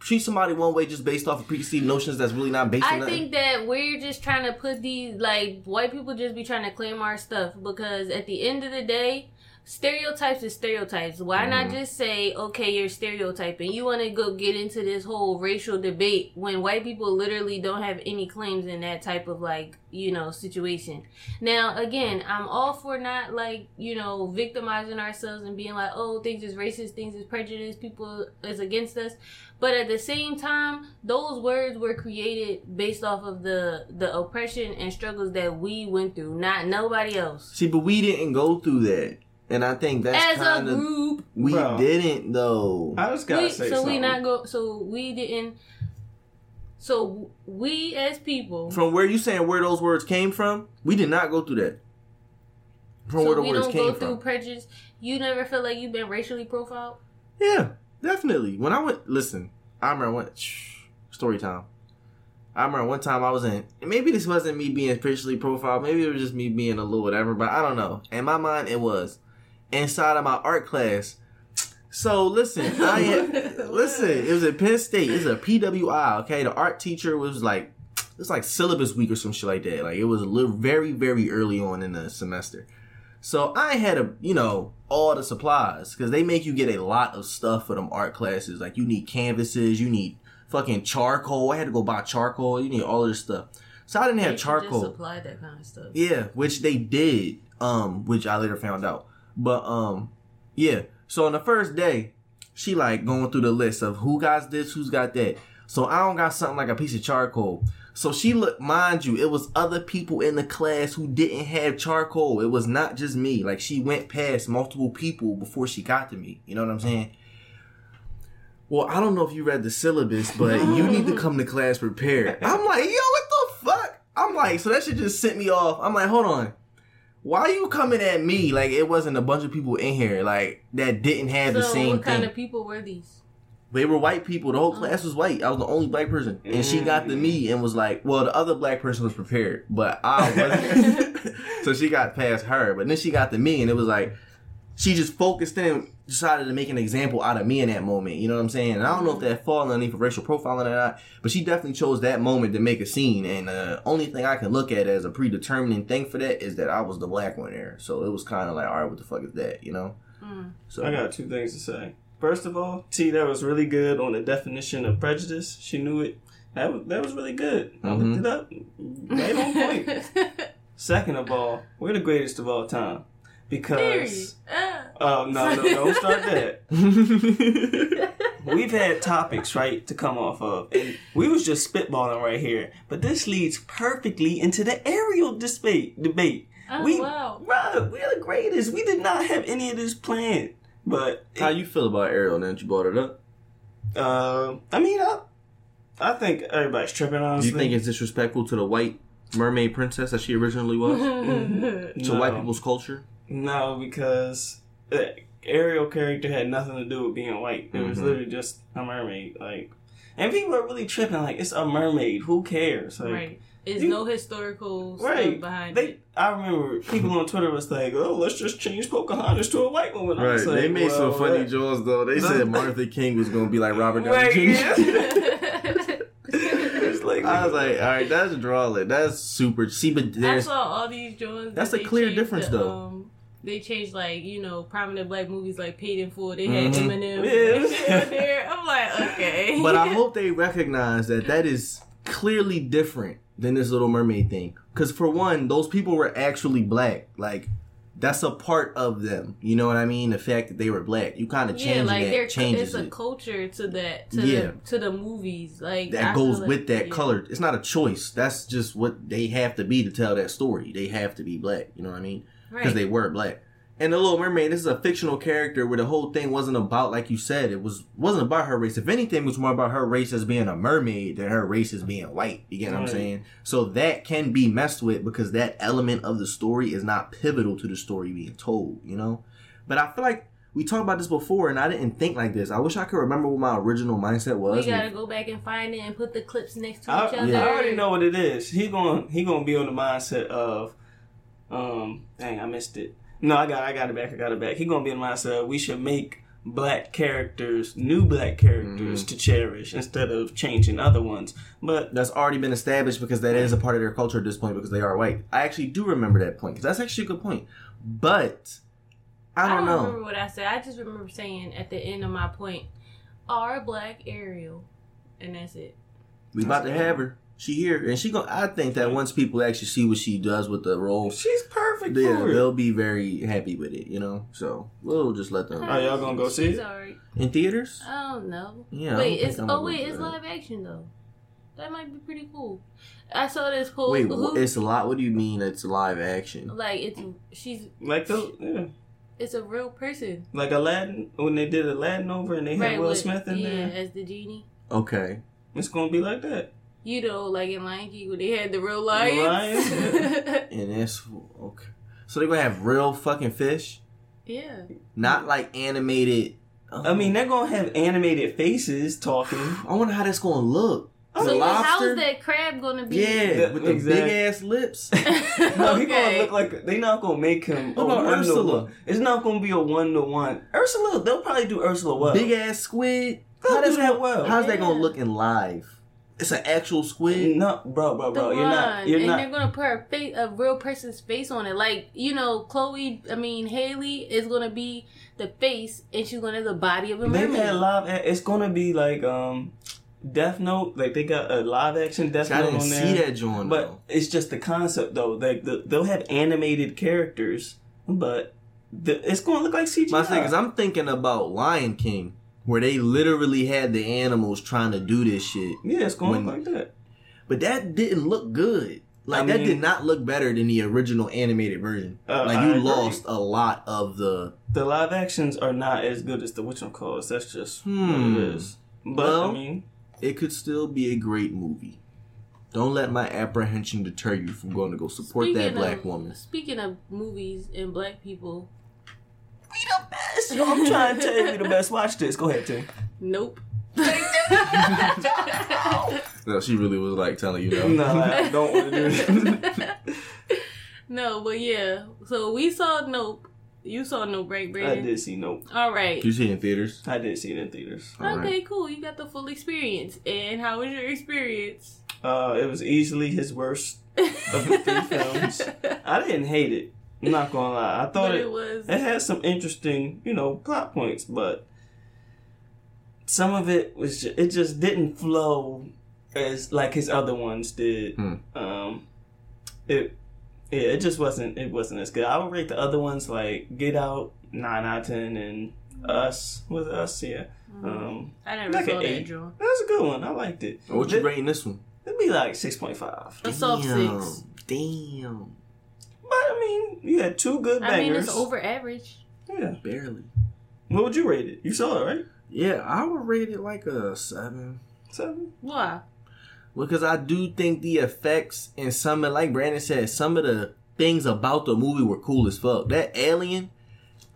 treat somebody one way just based off of preconceived notions that's really not based on I nothing. think that we're just trying to put these like white people just be trying to claim our stuff because at the end of the day, stereotypes is stereotypes. Why not Mm-hmm. just say, okay, you're stereotyping? You want to go get into this whole racial debate when white people literally don't have any claims in that type of like you know situation. Now, again, I'm all for not like you know victimizing ourselves and being like, oh, things is racist, things is prejudice, people is against us. But at the same time, those words were created based off of the the oppression and struggles that we went through, not nobody else. See, but we didn't go through that, and I think that's As a kind of group, we Bro. didn't though. I just gotta we, say so something. we not go. So we didn't. So we as people, From where you saying where those words came from, we did not go through that. From so where the we words don't came go through from. prejudice. You never feel like you've been racially profiled. Yeah, definitely. When I went, listen, I remember one shh, story time. I remember one time I was in. Maybe this wasn't me being racially profiled. Maybe it was just me being a little whatever. But I don't know. In my mind, it was inside of my art class. So listen, I had, listen. It was at Penn State. It was a PWI. Okay, the art teacher was like, it's like syllabus week or some shit like that. Like it was a little very very early on in the semester. So I had a, you know, all the supplies because they make you get a lot of stuff for them art classes. Like you need canvases, you need fucking charcoal. I had to go buy charcoal. You need all of this stuff. So I didn't They have charcoal. supply that kind of stuff. Yeah, which they did, um, which I later found out. But um, yeah. So on the first day, she like going through the list of who got this, who's got that. So I don't got something like a piece of charcoal. So she looked, mind you, it was other people in the class who didn't have charcoal. It was not just me. Like she went past multiple people before she got to me. You know what I'm saying? Well, I don't know if you read the syllabus, but you need to come to class prepared. I'm like, yo, what the fuck? I'm like, so that shit just sent me off. I'm like, hold on. Why are you coming at me like it wasn't a bunch of people in here like that didn't have So the same what kind thing? of people were these? They were white people. The whole oh. class was white. I was the only black person, and she got to mm. me and was like, "Well, the other black person was prepared, but I wasn't." so she got past her, but then she got to me, and it was like she just focused in, and decided to make an example out of me in that moment. You know what I'm saying? And I don't know if that falls underneath racial profiling or not, but she definitely chose that moment to make a scene. And the only thing I can look at as a predetermining thing for that is that I was the black one there. So it was kind of like, all right, what the fuck is that? You know? Mm. So I got two things to say. First of all, T, that was really good on the definition of prejudice. She knew it. That was that was really good. I Mhm. looked it up. Right on point. Second of all, we're the greatest of all time Period. Because. Oh no, no, don't start that. We've had topics, right, to come off of, and we was just spitballing right here. But this leads perfectly into the aerial debate. Debate. Oh, we, wow. Bruh, we're the greatest. We did not have any of this planned. But How you feel about Ariel now that you brought it up? uh, I mean, I, I think everybody's tripping. On. Do Honestly, you think it's disrespectful to the white mermaid princess that she originally was? to No. white people's culture? No, because the Ariel character had nothing to do with being white. It was Mhm. literally just a mermaid. Like, and people are really tripping. Like, it's a mermaid. Who cares? Like, right. There's You- no historical stuff Right. behind They, it. I remember people on Twitter was like, "Oh, let's just change Pocahontas to a white woman." Right. like, they made some funny that- jokes though. They said Martha King was gonna be like Robert Downey Right, Jr. yeah. Like, I was like, all right, that's drawing. That's super. See, but I saw all these joints. That's that a clear difference, the, though. Um, they changed like you know prominent black movies like Paid in Full. They had Mhm. Eminem Yeah. and shit on there. I'm like, okay. but I hope they recognize that that is clearly different than this Little Mermaid thing. Because for one, those people were actually black. Like that's a part of them. You know what I mean? The fact that they were black, you kind of yeah, change like that. changes it's a it. culture to that. To Yeah. the to the movies like that feel goes like- with that yeah. color. It's not a choice. That's just what they have to be to tell that story. They have to be black. You know what I mean? Because Right. they were black. And the Little Mermaid, this is a fictional character where the whole thing wasn't about, like you said, it was wasn't about her race. If anything, it was more about her race as being a mermaid than her race as being white. You get what I'm saying? So that can be messed with because that element of the story is not pivotal to the story being told. You know. But I feel like we talked about this before, and I didn't think like this. I wish I could remember what my original mindset was. we was. gotta go back and find it and put the clips next to I, each other. Yeah. I already know what it is. He gonna he gonna be on the mindset of, um, dang, I missed it. No, I got I got it back. I got it back. He gonna be in my mindset of we should make black characters, new black characters Mm-hmm. to cherish instead of changing other ones. But that's already been established because that is a part of their culture at this point because they are white. I actually do remember that point because that's actually a good point. But I don't, know. remember what I said. I just remember saying at the end of my point, "Our black Ariel," and that's it. We about to have her. She here and she going I think that once people actually see what she does with the role, she's perfect yeah, for it. they'll be very happy with it. You know, so we'll just let them Are y'all gonna go see She's it? alright. in theaters. I don't know. Yeah. Wait, it's oh wait, it's live action though. That might be pretty cool. I saw this post. Wait, who- it's a lot. What do you mean? It's live action? like it's she's Like the yeah. it's a real person. like Aladdin when they did Aladdin over and they had Will with- Smith in yeah, there. as the genie. Okay. It's gonna be like that. You know, like in Lion King when they had the real lions. lions, And it's okay. So they're gonna have real fucking fish, yeah. not like animated. I mean, they're gonna have animated faces talking. I wonder how that's gonna look. Oh, So lobster? how's that crab gonna be? Yeah, Yeah, with the exactly. big ass lips. No, he gonna look like they not gonna make him. What about Ursula? It's not gonna be a one to one. Ursula, they'll probably do Ursula well. big ass squid. They'll How does that that well. How's that gonna look in live? It's an actual squid. No, bro, bro, bro. one, You're not. You're and not. they're gonna put a face, a real person's face on it. Like you know, Chloe. I mean, Halle is gonna be the face, and she's gonna have the body of a They've mermaid. had live. It's gonna be like um, Death Note. Like they got a live action Death note. I Note didn't on see that joint. But though. it's just the concept though. Like the, they'll have animated characters, but the, it's gonna look like CGI. my thing is, I'm thinking about Lion King, where they literally had the animals trying to do this shit, yeah, it's gonna when- like that. but that didn't look good. Like I that did not look better than the original animated version. Uh, like I you agree. lost a lot of the. The live actions are not as good as the witch calls. That's just Hmm. what it is. But Well, I mean, It could still be a great movie. Don't let my apprehension deter you from going to go support that black of, woman. Speaking of movies and black people, we the best. Yo, I'm trying to tell you we the best. Watch this. Go ahead, Tim. nope. No, she really was like telling you no. no, I don't want to do that. no, but yeah. So we saw Nope. You saw Nope, right, I did see Nope. All right. You see it in theaters? I did see it in theaters. All okay, right. cool. You got the full experience. And how was your experience? Uh, it was easily his worst of the three films. I didn't hate it. I'm not gonna lie. I thought but it it was. it had some interesting, you know, plot points, but some of it was ju- it just didn't flow as like his other ones did. Hmm. Um, it yeah, it just wasn't it wasn't as good. I would rate the other ones like Get Out nine out of ten and Us with Us yeah. Um, I never like saw an that eight. That was a good one. I liked it. What you It- rating this one? It'd be like six point five. A soft six. Damn. But you had two good I mean, it's over average. Yeah. Barely. What would you rate it? You saw it, right? Yeah, I would rate it like a seven. Seven. Why? Because I do think the effects and some of, like Brandon said, some of the things about the movie were cool as fuck. That alien,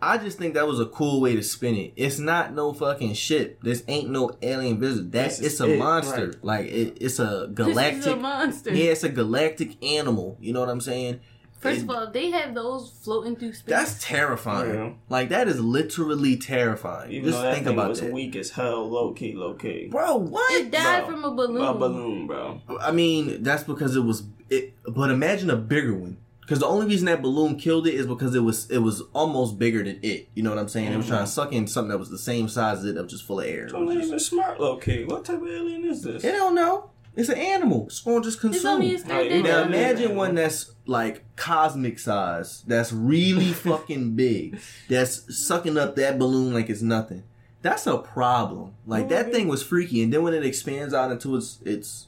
I just think that was a cool way to spin it. It's not no fucking ship. This ain't no alien visit. That's it's a it, monster. right. Like it, it's a galactic. a monster. yeah, it's a galactic animal. You know what I'm saying? First It- of all, they have those floating through space. That's terrifying. Yeah. Like that is literally terrifying. Even Just though that think thing about was that, weak as hell, low key, low key. bro. What? it died Bro. from a balloon. A balloon, bro. I mean, that's because it was it. But imagine a bigger one. Because the only reason that balloon killed it is because it was it was almost bigger than it. You know what I'm saying? It was mm-hmm. trying to suck in something that was the same size as it, that was just full of air. It's not even smart, low key. What type of alien is this? They don't know. It's an animal. It's gonna just It's only consume. his Right, third you day. Now Yeah. imagine one that's like cosmic size, that's really fucking big, that's sucking up that balloon like it's nothing. That's a problem. Like that thing was freaky, and then when it expands out into its its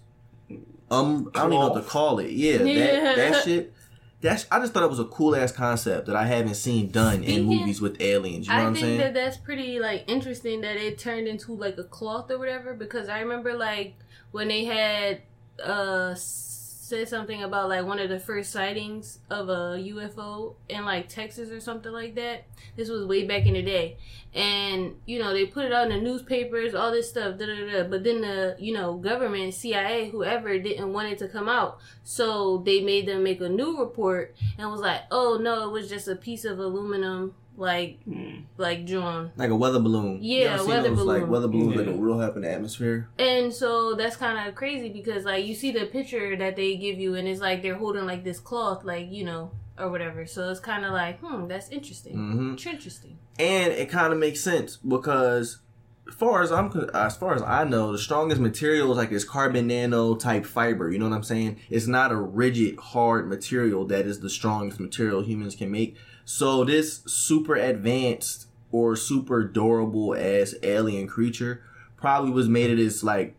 um, I don't even know what to call it. Yeah, Yeah. that that shit. That's I just thought it was a cool ass concept that I haven't seen done in movies with aliens. You know I what I'm think saying? that that's pretty like interesting that it turned into like a cloth or whatever because I remember like when they had uh said something about like one of the first sightings of a UFO in like Texas or something like that. This was way back in the day. And you know, they put it out in the newspapers, all this stuff, da da da. But then the, you know, government, CIA, whoever didn't want it to come out. So they made them make a new report and was like, "Oh no, it was just a piece of aluminum like Hmm. like drawn." like a weather balloon. Yeah, you ever weather those, Like weather balloons that Yeah. go real high up in the atmosphere. And so that's kind of crazy because like you see the picture that they give you and it's like they're holding like this cloth like, you know, or whatever. So it's kind of like, "Hmm, that's interesting." hmm It's interesting. and it kind of makes sense because as far as I'm as far as I know, the strongest material is like this carbon nano type fiber. You know what I'm saying? It's not a rigid, hard material that is the strongest material humans can make. So this super advanced or super durable as alien creature probably was made of this like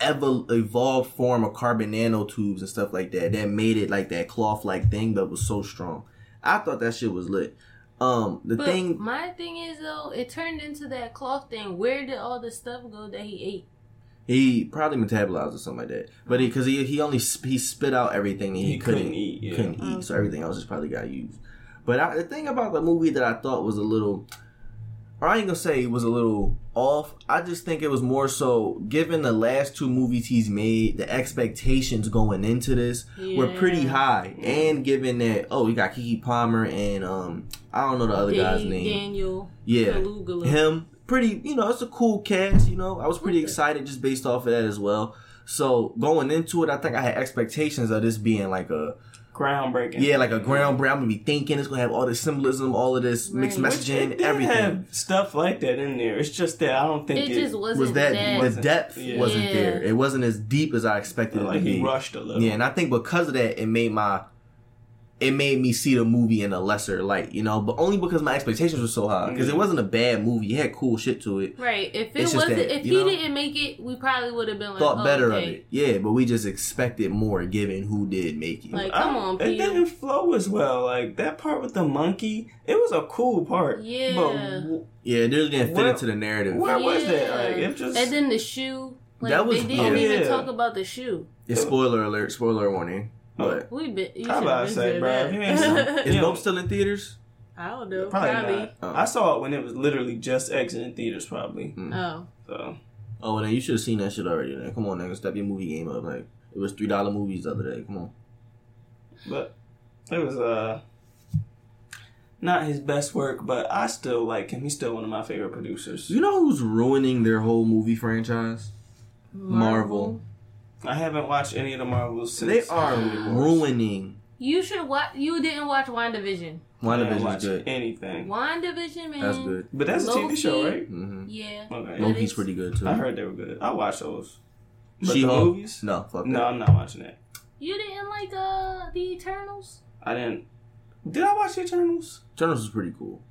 evol- evolved form of carbon nanotubes and stuff like that that made it like that cloth like thing that was so strong. I thought that shit was lit. Um, the but thing my thing is though, it turned into that cloth thing. Where did all the stuff go that he ate? he probably metabolized or something like that, but because he, he only sp- he spit out everything that he, He couldn't, couldn't eat, yeah. couldn't eat, so everything else just probably got used. But I, the thing about the movie that I thought was a little, or I ain't gonna say it was a little off. I just think it was more so given the last two movies he's made, the expectations going into this were pretty Yeah. high, and given that oh, you got Keke Palmer and um I don't know the other guy's name. Daniel Yeah, him pretty you know it's a cool cast you know i was pretty Okay. excited just based off of that as well so going into it i think i had expectations of this being like a Groundbreaking. yeah like a groundbreaking i'm gonna be thinking it's gonna have all this symbolism all of this mixed Right. Which messaging it did everything have stuff like that in there. It's just that I don't think It it, just wasn't was that that. the depth yeah. wasn't Yeah. there it wasn't as deep as i expected it like to he be rushed a little. yeah and i think because of that it made my it made me see the movie in a lesser light you know but only because my expectations were so high because it mm-hmm. wasn't a bad movie it had cool shit to it Right. If it It's just wasn't, that, if you he know? didn't make it, we probably would have been like, thought oh, better okay. of it. Yeah, but we just expected more given who did make it. Like, come don't- on, it didn't flow as well. Like that part with the monkey, it was a cool part. Yeah. But w- yeah, it really didn't fit Where- into the narrative. where was that? Like, it just- and then the shoe. Like, That was- they didn't oh, even talk about the shoe. It's spoiler alert, spoiler warning. But We been. You How should about I have say, bro, that. if you ain't seen- is Yeah. Nope still in theaters? I don't know. probably, Probably. not. Oh. I saw it when it was literally just exiting theaters, probably. Oh. So Oh, well, then you should have seen that shit already. Then come on, nigga, step your movie game up. Like it was three dollar movies the other day. Come on. But it was uh not his best work, but I still like him. He's still one of my favorite producers. You know who's ruining their whole movie franchise? Marvel. I haven't watched any of the Marvels since They are ruining. You should watch. You didn't watch WandaVision. I didn't WandaVision watch is good. anything. WandaVision, man. That's good. But that's a TV show, right? Mm-hmm. Yeah. Okay. That Loki's pretty good too. I heard they were good. I watched those. But the She-Hulk? movies? No, fuck No, that. I'm not watching that. You didn't like uh the Eternals? I didn't. Did I watch the Eternals? Eternals was pretty cool.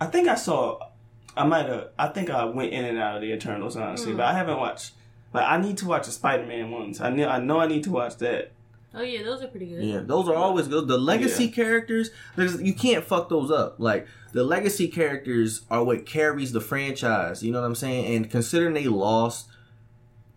I think I saw. I might have. I think I went in and out of the Eternals honestly, Mm. but I haven't watched. Like I need to watch the Spider Man ones. I know. I know I need to watch that. Oh yeah, those are pretty good. Yeah, those are always good. The legacy characters, you can't fuck those up. Like the legacy characters are what carries the franchise. You know what I'm saying? And considering they lost,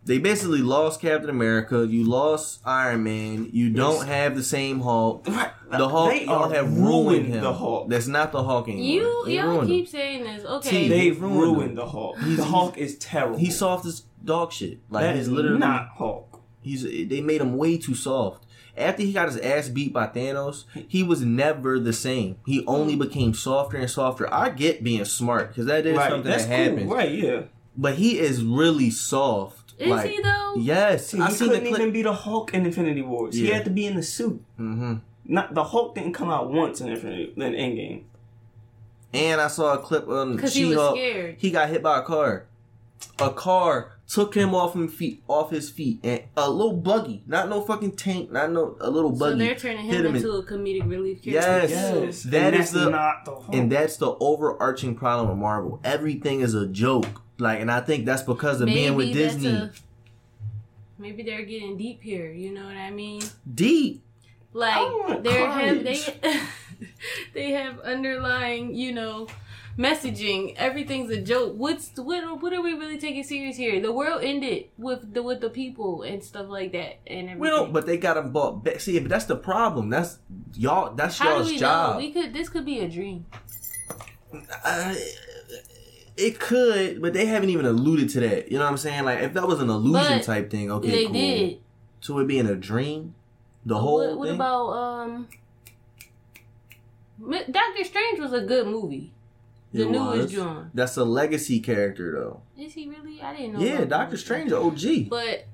they basically lost Captain America. You lost Iron Man. You don't have the same Hulk. The Hulk, They y'all have ruined him. the Hulk. That's not the Hulk anymore. You They y'all keep him. saying this. Okay. T, They've ruined ruined the Hulk. He's- the Hulk is terrible. He's soft as dog shit. Like that he's is literally not Hulk. He's they made him way too soft. After he got his ass beat by Thanos, he was never the same. He only became softer and softer. I get being smart because that is right. something That's that cool. happens. Right. Yeah. But he is really soft. Is like, he though? Yes, See, I he seen couldn't clip. even be the Hulk in Infinity Wars. He had to be in the suit. hmm Not the Hulk didn't come out once in Infinity in Endgame. And I saw a clip on Because he was She-Hulk. scared. He got hit by a car. A car took him off him feet, off his feet, and a little buggy, not no fucking tank, not no a little buggy. So buggy. they're turning hit him him in- into a comedic relief character. Yes. That and is that's the- not the Hulk. And that's the overarching problem with Marvel. Everything is a joke. Like, and I think that's because of being with Disney. a- maybe they're getting deep here. You know what I mean? Deep. Like want they have they carnage. they have underlying, you know, messaging. Everything's a joke. What's what? What are we really taking serious here? The world ended with the with the people and stuff like that and everything. We don't, but they got them bought back. See, but that's the problem. That's y'all. That's How y'all's we job. know? We could. This could be a dream. Uh, it could, but they haven't even alluded to that. You know what I'm saying? Like, if that was an illusion But type thing, okay, they cool. did. So it being a dream, the whole What, what about um? Doctor Strange was a good movie. The It newest. John. That's a legacy character, though. Is he really? I didn't know. Yeah, Doctor. Strange, OG. But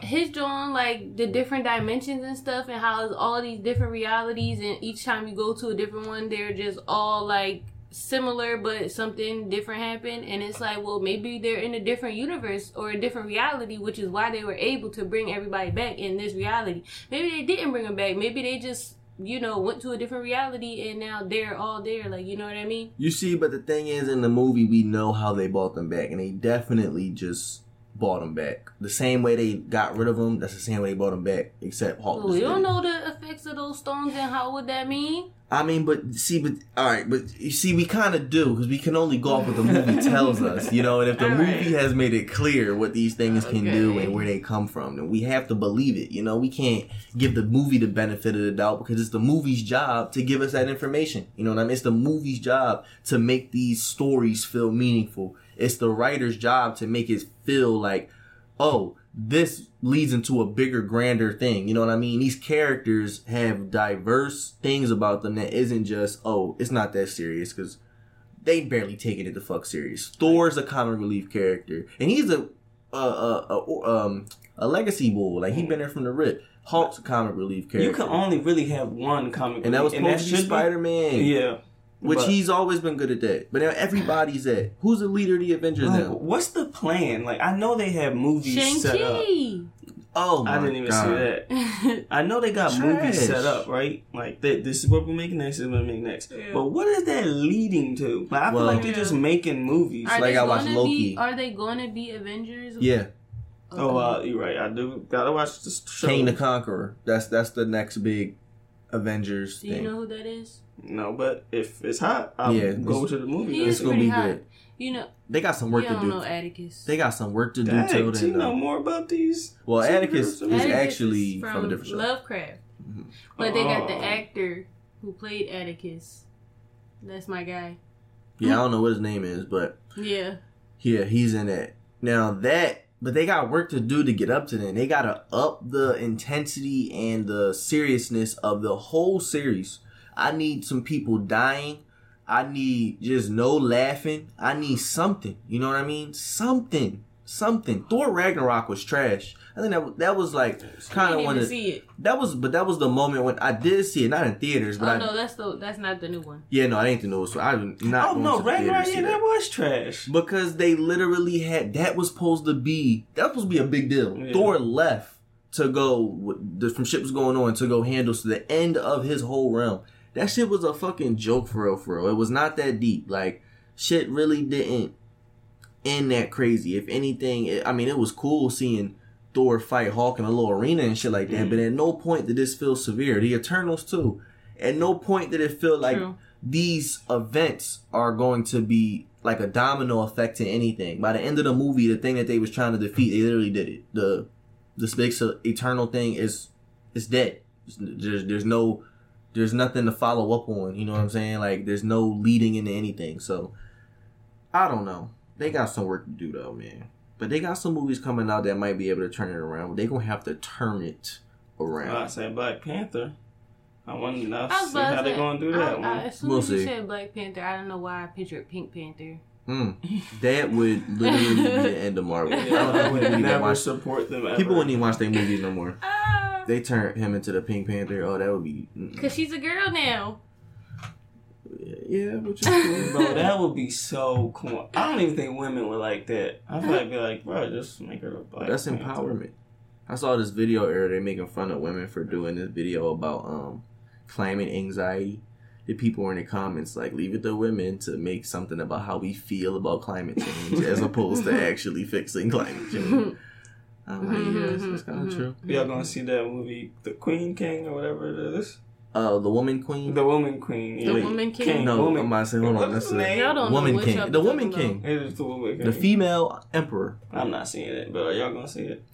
his John, like the different dimensions and stuff, and how it's all these different realities, and each time you go to a different one, they're just all like similar, but something different happened, and it's like, well, maybe they're in a different universe or a different reality, which is why they were able to bring everybody back in this reality. Maybe they didn't bring them back. Maybe they just you know went to a different reality and now they're all there like you know what i mean You see, but the thing is, in the movie, we know how they bought them back, and they definitely just bought them back. The same way they got rid of them, that's the same way they bought them back, except Hulk. we don't know the effects of those stones and how would that mean I mean, but see, but all right, but you see, we kind of do because we can only go off what the movie tells us, you know. And if the All movie right. has made it clear what these things can do and where they come from, then we have to believe it. You know, we can't give the movie the benefit of the doubt because it's the movie's job to give us that information. You know what I mean? It's the movie's job to make these stories feel meaningful. It's the writer's job to make it feel like, oh, this leads into a bigger, grander thing. You know what I mean? These characters have diverse things about them that isn't just, oh, it's not that serious because they barely taking it the fuck serious. Thor's a comic relief character, and he's a a a, a, um, a legacy bull. Like he's been there from the rip. Hulk's a comic relief character, You can only really have one comic, and that was supposed to be Spider Man. Yeah, Which but- he's always been good at that. But now everybody's at. Who's the leader of the Avengers Like, now? what's the plan? Like, I know they have movies set up. shang-chi Oh my I didn't even God. see that. I know they got movies set up, right? Like that. This is what we're making next. This is what we're making next. Yeah. But what is that leading to? Like, I feel Well- like they're just making movies. Are like I watched Loki. Be, are they going to be Avengers? Yeah, Oh, uh, you're right. I do gotta watch this show. Kang the Conqueror. That's that's the next big Avengers Do you thing. know who that is? No, but if it's hot, I'll Yeah, go to the movie. It's gonna be hot. good. You know, They got some work to don't know Atticus. They got some work to do till Dang, then. you know though. more about these. Well, superheroes Atticus than was. Atticus actually is from a different show. Lovecraft, Mhm. but they got the Oh. actor who played Atticus. That's my guy. Yeah, I don't know what his name is, but Yeah, yeah, he's in it. Now that, but they got work to do to get up to them. They gotta up the intensity and the seriousness of the whole series. I need some people dying. I need just no laughing. I need something. You know what I mean? Something. Something. Thor Ragnarok was trash. I think that was, that was like kind of one of see it. that was, but that was the moment when I did see it, not in theaters, but Oh I no, that's the that's not the new one. yeah, no, I ain't the newest. So I did not. Oh no, to the theater Ragnarok, yeah, that. that was trash. because they literally had that was supposed to be that was supposed to be a big deal. Yeah. Thor left to go the from shit was going on to go handle to the end of his whole realm. That shit was a fucking joke for real, for real. It was not that deep. Like shit really didn't end that crazy. If anything, it, I mean, it was cool seeing Thor fight Hulk in a little arena and shit like that. Mm. But at no point did this feel severe. The Eternals too. At no point did it feel like True. these events are going to be like a domino effect to anything. By the end of the movie, the thing that they was trying to defeat, they literally did it. The this big eternal thing is is dead. There's there's no there's nothing to follow up on. You know what I'm saying? Like there's no leading into anything. So I don't know. They got some work to do though, man. But they got some movies coming out that might be able to turn it around. But they gonna have to turn it around. I say Black Panther. I wonder now I was see about to how they say, gonna do that I, one. I, as soon We'll as you see. said Black Panther, I don't know why I pictured Pink Panther. Mm. That would literally be the end of Marvel. I I would people never watch. support them ever. People wouldn't even watch their movies no more. Ah, They turn him into the Pink Panther. Oh, that would be. mm. cause she's a girl now. Yeah, which is cool. Bro, that would be so cool. I don't even think women would like that. I feel like be like, bro, just make her a black. That's Panther. empowerment. I saw this video earlier. They making fun of women for doing this video about um climate anxiety. The people were in the comments like, leave it to women to make something about how we feel about climate change, as opposed to actually fixing climate change. I'm like, yeah, that's, that's kind of true. Y'all gonna see that movie, The Queen King or whatever it is? Uh, the woman queen. The Woman Queen. The yeah. Woman King? no, woman. I'm about to say, hold on, What's that's the the name? Y'all don't know woman king. The woman king. It is the Woman King. The female emperor. I'm not seeing it, but are y'all gonna see it?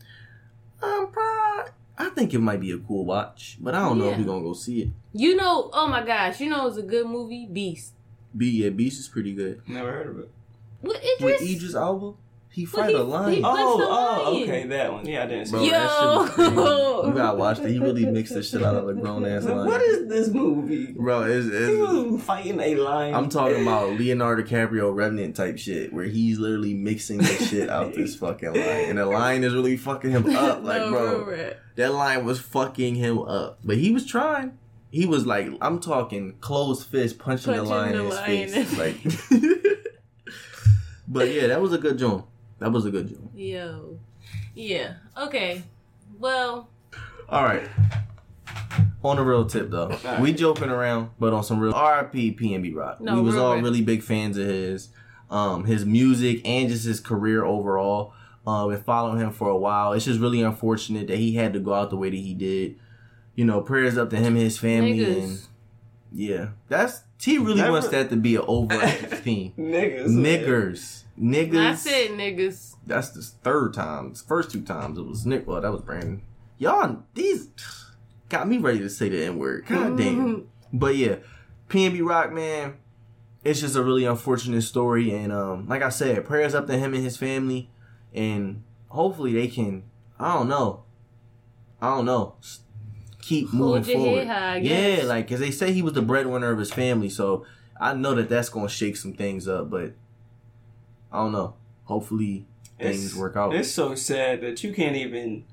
Um, probably, I think it might be a cool watch, but I don't know if Yeah. we're gonna go see it. You know, oh my gosh, you know it's a good movie, Beast. B, yeah, Beast is pretty good. Never heard of it. With With Idris? Idris Elba, he But fight he- a lion. he- Oh, What's the oh, lion? okay, that one. Yeah, I didn't see Bro, it. that shit was. Yo. You gotta watch it. He really mixed the shit out of a grown ass Like, lion. what is this movie? Bro, it's, He it's was fighting a lion. I'm talking about Leonardo DiCaprio Revenant type shit, where he's literally mixing the shit out of this fucking lion, and the lion is really fucking him up. Like, No, bro, real rap. that lion was fucking him up, but he was trying. He was like, I'm talking closed fist punching, the Punching lion the in his lion face. Like, but yeah, that was a good joint. That was a good joint. Yo. Yeah. Okay. Well, All right. On a real tip though, right. we joking around, but on some real RP PNB Rock. No, we was real all rap. really big fans of his, um, his music and just his career overall. Um, been following him for a while. It's just really unfortunate that he had to go out the way that he did. You know, prayers up to him and his family, Niggas. and yeah, that's he really Never- wants that to be an overactive theme. Niggas. Niggers, niggas. I said niggas. That's the third time. The first two times it was Nick. Well, that was Brandon. Y'all, these got me ready to say the N word. God damn. But yeah, PNB Rock, man, it's just a really unfortunate story. And um, like I said, prayers up to him and his family. And hopefully they can, I don't know. I don't know. Keep Hold moving forward. head yeah, like, because they say he was the breadwinner of his family. So I know that that's going to shake some things up. But I don't know. Hopefully things It's- work out. It's so sad that you can't even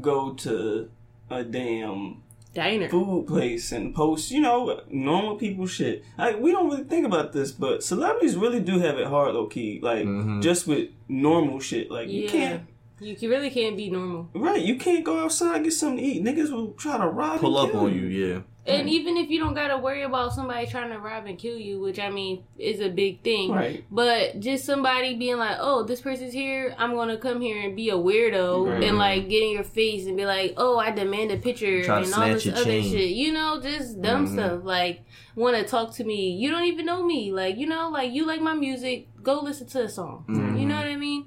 go to a damn Diner. food place and post, you know, normal people shit. Like we don't really think about this, but celebrities really do have it hard, low key. Like Mhm. just with normal shit. Like you can't, You can- really can't be normal. right? You can't go outside and get something to eat. Niggas will try to rob, Pull and up on you, yeah. And even if you don't gotta worry about somebody trying to rob and kill you, which I mean is a big thing. Right. But just somebody being like, "Oh, this person's here. I'm gonna come here and be a weirdo Right. and like get in your face and be like, "Oh, I demand a picture Try and all this other chain. shit." You know, just dumb Mhm. stuff like want to talk to me. You don't even know me. Like you know, like you like my music. Go listen to a song. Mhm. You know what I mean?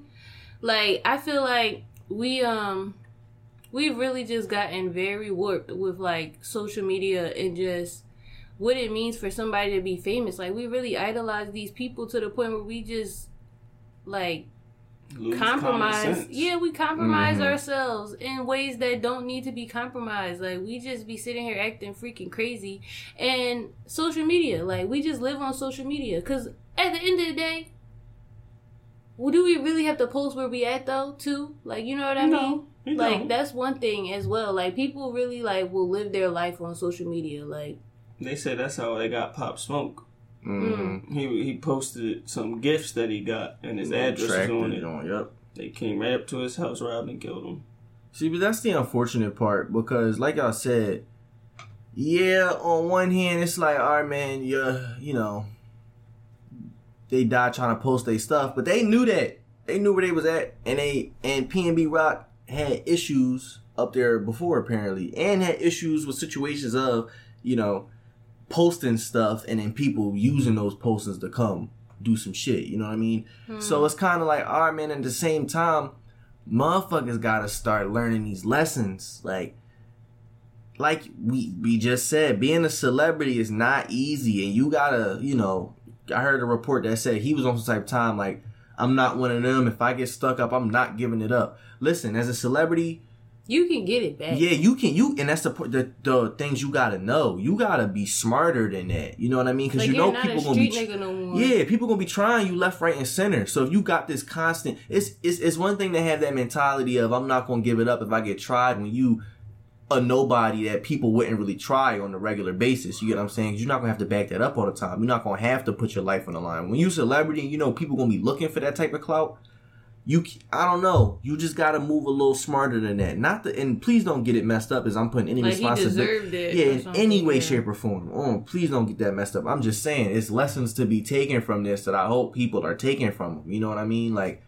Like I feel like we um we've really just gotten very warped with like social media and just what it means for somebody to be famous. Like we really idolize these people to the point where we just like Lose compromise. Yeah, we compromise Mhm. ourselves in ways that don't need to be compromised. Like we just be sitting here acting freaking crazy. And social media, like we just live on social media cuz at the end of the day, well, do we really have to post where we at though, too? Like, you know what I No, mean? you Like don't. that's one thing as well. Like people really like will live their life on social media. Like They said that's how they got Pop Smoke. Mm-hmm. He he posted some gifts that he got, and his address was on it it. on, Yep. They came right up to his house, robbed and killed him. See, but that's the unfortunate part because, like I said, yeah, on one hand, it's like, all right, man, yeah, you know, they died trying to post their stuff, but they knew that. They knew where they was at, and they and PNB Rock had issues up there before apparently, and had issues with situations of, you know, posting stuff and then people using those postings to come do some shit. You know what I mean? Hmm. So it's kind of like, all right, man. At the same time, motherfuckers gotta start learning these lessons. Like, like we we just said, being a celebrity is not easy, and you gotta, you know. I heard a report that said he was on some type of time like, I'm not one of them. If I get stuck up, I'm not giving it up. Listen, as a celebrity, You can get it back. yeah, you can you, and that's the the, the things you gotta know. You gotta be smarter than that. You know what I mean? Because Like you know people gonna be. street nigga no more. Yeah, people gonna be trying you left, right, and center. So if you got this constant, it's it's it's one thing to have that mentality of I'm not gonna give it up if I get tried. When you a nobody that people wouldn't really try on a regular basis, you get what I'm saying? You're not gonna have to back that up all the time. You're not gonna have to put your life on the line. When you're a celebrity, you know people gonna be looking for that type of clout. You, I don't know. You just gotta move a little smarter than that. Not the, and please don't get it messed up. As I'm putting any Like responsibility deserved it. yeah, in any way, yeah. shape, or form. Oh, please don't get that messed up. I'm just saying, it's lessons to be taken from this that I hope people are taking from them. You know what I mean? Like,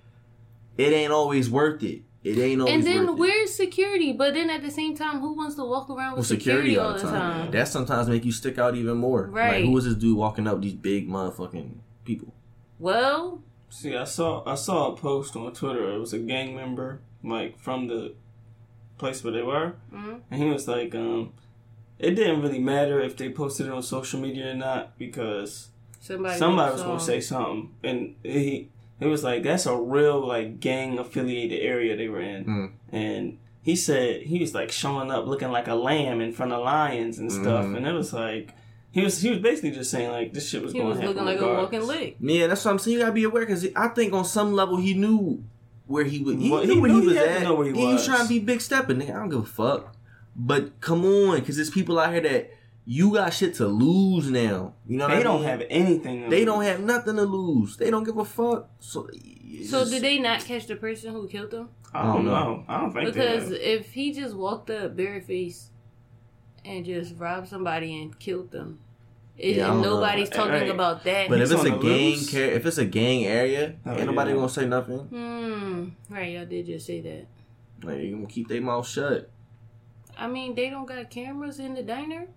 it ain't always worth it. It ain't always And then worth it. where's security? But then at the same time, who wants to walk around Well, with security all the time. That sometimes make you stick out even more. Right. Like, who is this dude walking up these big motherfucking people? Well, See, I saw I saw a post on Twitter. It was a gang member, like from the place where they were, Mhm. and he was like, um, it didn't really matter if they posted it on social media or not because somebody somebody was gonna say something, and he it was like that's a real like gang affiliated area they were in, Mm. and he said he was like showing up looking like a lamb in front of lions and stuff, Mhm. and it was like. He was he was basically just saying like this shit was He going was to happen looking like a walking lick. Yeah, that's what I'm saying. You gotta be aware because I think on some level he knew where he was. He Well, knew he where knew he he was at. know where he he was was. trying to be big stepping. Nigga, I don't give a fuck. But come on, because there's people out here that you got shit to lose now. You know what They I don't mean? have anything. to They lose. don't have nothing to lose. They don't give a fuck. So, So just- did they not catch the person who killed him? I don't know. I don't think so. Because they. if he just walked up barefaced and just robbed somebody and killed them, it, Yeah, and don't know. nobody's talking Right. about that. But if it's a gang, loose. car- if it's a gang area, Oh, ain't nobody gonna say nothing. hmm, right, y'all did just say that. Like, they gonna keep their mouth shut. I mean, they don't got cameras in the diner.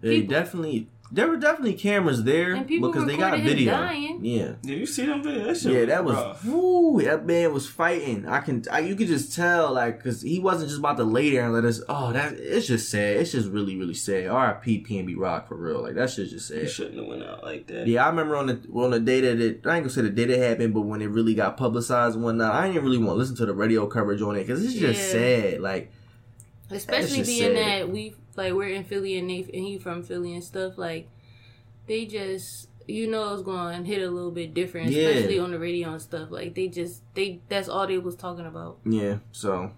They People- definitely, there were definitely cameras there And people because they got recorded him video. dying. Yeah. Did you see them video? That shit Yeah, that was rough. woo. That man was fighting. I can, I, you could just tell, like, cause he wasn't just about to lay there and let us. Oh, that it's just sad. It's just really, really sad. R.I.P. PNB Rock for real. Like that shit's just He sad. shouldn't have went out like that. Yeah, I remember on the on the day that it, I ain't gonna say the day that happened, but when it really got publicized and whatnot, I didn't really want to listen to the radio coverage on it because it's just Yeah. sad. Like, Especially being sad. that we like we're in Philly and they and he from Philly and stuff. Like they just you know it's going to hit a little bit different, Yeah. especially on the radio and stuff. Like they just they that's all they was talking about. yeah, so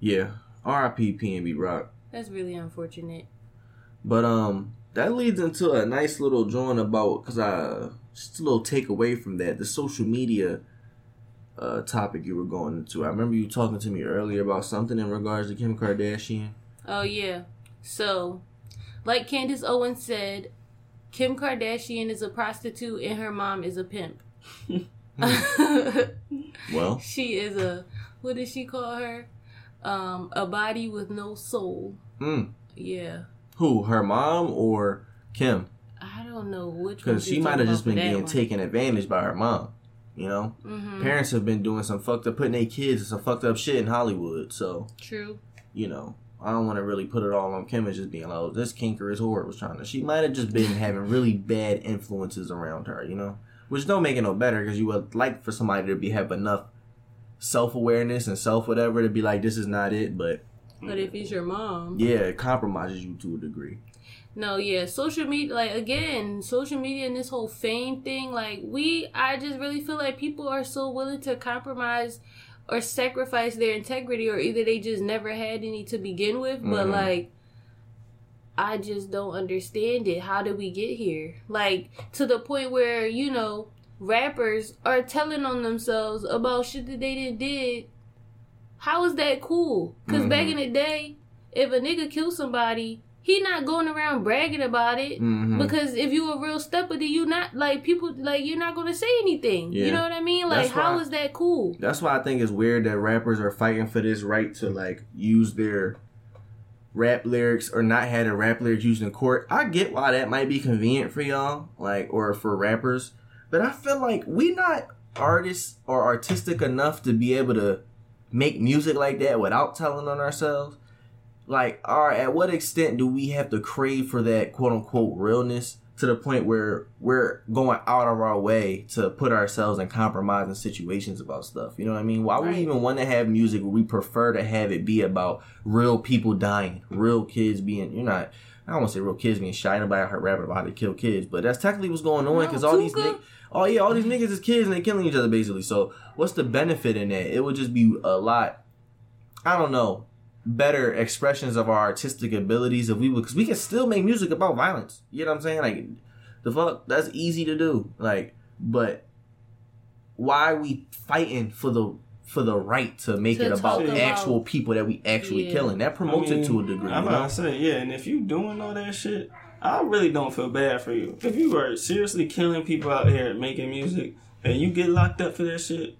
yeah, R.I.P. PNB Rock. That's really unfortunate. But um, that leads into a nice little joint about because I just a little takeaway from that the social media uh topic you were going into. I remember you talking to me earlier about something in regards to Kim Kardashian. Oh yeah. So, like Candace Owens said, Kim Kardashian is a prostitute and her mom is a pimp. Well, she is a what did she call her? Um, a body with no soul. mm, Yeah. who her mom or Kim? I don't know which Because she might have just been getting taken advantage by her mom. You know, hmm parents have been doing some fucked up, putting their kids in some fucked up shit in Hollywood. So True. you know, I don't want to really put it all on Kim as just being like, oh, this kinkerous whore was trying to. She might have just been having really bad influences around her, you know, which don't make it no better because you would like for somebody to be have enough self awareness and self whatever to be like, this is not it. But But if he's your mom, yeah, it compromises you to a degree. No, yeah, social media, like again, social media and this whole fame thing, like we, I just really feel like people are so willing to compromise or sacrifice their integrity, or either they just never had any to begin with, but Mhm. like. I just don't understand it. How did we get here? Like to the point where you know rappers are telling on themselves about shit that they didn't did how is that cool? Because back Mhm. in the day, if a nigga kill somebody, he not going around bragging about it. Mhm. Because if you a real stepper, then you not like people like you're not gonna say anything. Yeah. You know what I mean? Like That's how why- is that cool? That's why I think it's weird that rappers are fighting for this right to like use their rap lyrics or not have their rap lyrics used in court. I get why that might be convenient for y'all, like or for rappers, but I feel like we not artists or artistic enough to be able to make music like that without telling on ourselves. Like, are at what extent do we have to crave for that quote unquote realness to the point where we're going out of our way to put ourselves in compromising situations about stuff? You know what I mean? Why would we even want to have music where we prefer to have it be about real people dying, real kids being, you're not, I don't want to say real kids being shot. Nobody heard rapping about how to kill kids, but that's technically what's going on No, because all these niggas, oh yeah, all these niggas is kids and they killing each other basically. So what's the benefit in that? It would just be a lot. I don't know. Better expressions of our artistic abilities if we would, because we can still make music about violence. You know what I'm saying? Like the fuck, that's easy to do. Like, but why are we fighting for the for the right to make To it about talk about- actual people that we actually Yeah. killing? That promotes I mean, it to a degree. I'm you about know? to say, yeah, and if you doing all that shit, I really don't feel bad for you. If you are seriously killing people out here making music and you get locked up for that shit,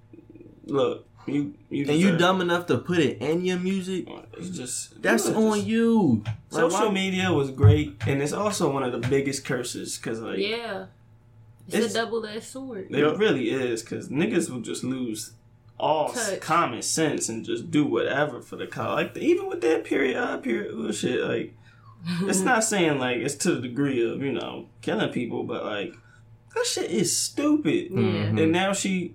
look, you you And you deserve dumb enough to put it in your music? It's just That's you know, on just- you. Like, Social why- media was great, and it's also one of the biggest curses because like Yeah. It's, It's- a double edged sword. it really is because niggas will just lose all Touch. common sense and just do whatever for the cause. Like even with that period, uh, period shit, like it's not saying like it's to the degree of you know killing people, but like that shit is stupid. Yeah. Mhm. And now she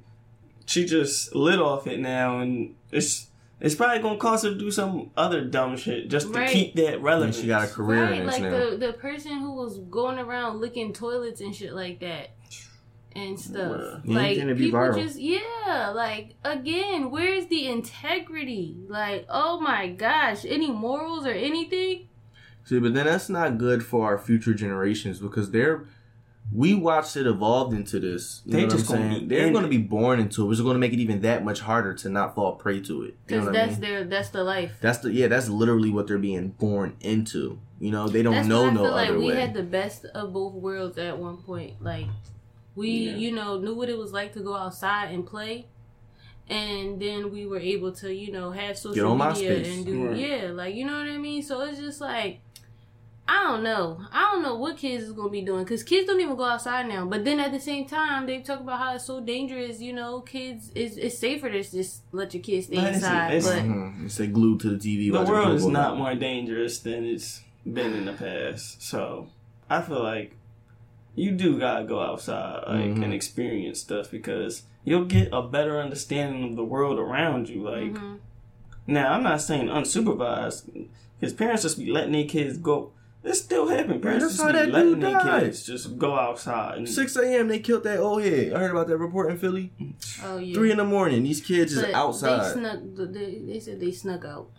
she just lit off it now, and it's it's probably gonna cause her to do some other dumb shit just to Right. keep that And relevance. she got a career Right, in this like now. the the person who was going around licking toilets and shit like that and stuff. Bruh. Yeah, Like can it be people viral? just yeah, like again, where's the integrity? Like, oh my gosh, any morals or anything? See, but then that's not good for our future generations because they're we watched it evolve into this. You They know what just I'm gonna saying? be They're going to be born into it, which is going to make it even that much harder to not fall prey to it. You Because know what I that's mean? their that's the life. That's the yeah. That's literally what they're being born into. You know, they don't That's know I no feel like other we way. had the best of both worlds at one point. Like we, Yeah. you know, knew what it was like to go outside and play. And then we were able to, you know, have social on media MySpace. and do Right. yeah, like you know what I mean. So it's just like I don't know. I don't know what kids is gonna be doing because kids don't even go outside now. But then at the same time, they talk about how it's so dangerous. You know, kids it's, it's safer to just let your kids stay But it's- inside. it's- but Mhm. Stay glued to the TV. the world is not more dangerous than it's been in the past. So I feel like you do gotta go outside like Mhm. and experience stuff because you'll get a better understanding of the world around you. Like Mhm. now, I'm not saying unsupervised because parents just be letting their kids go. It still happen. Parents that's just how be that letting dude their died. kids just go outside. And, 6 a.m. They killed that old head. I heard about that report in Philly. oh yeah. Three in the morning. These kids is But They outside. snuck. They, they said they snuck out.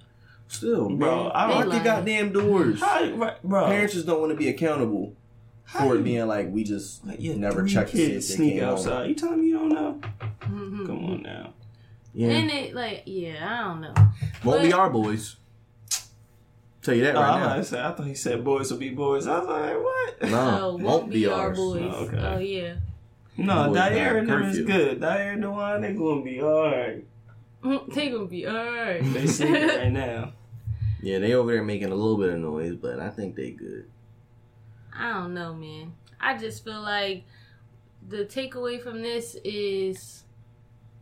Still, Bro, bro. I I don't- lock your They goddamn doors. How, right, bro, Parents just don't want to be accountable how for it being like we just like, yeah, never three check to see kids if they sneak came home. outside. You telling me you don't know? Mhm. Come on now. Yeah, And they like, yeah, I don't know. won't be but- our boys. Tell you that Oh, right I'm now. about to say, I thought he said boys will be boys. I was like, what? No, Oh, won't, be, ours. boys. Oh, okay. Oh yeah. No, Boys Diane behind and them is good. Diane and Dewan, they gonna be alright. they gonna be alright. They sleeping right now. Yeah, they over there making a little bit of noise, but I think they good. I don't know, man. I just feel like the takeaway from this is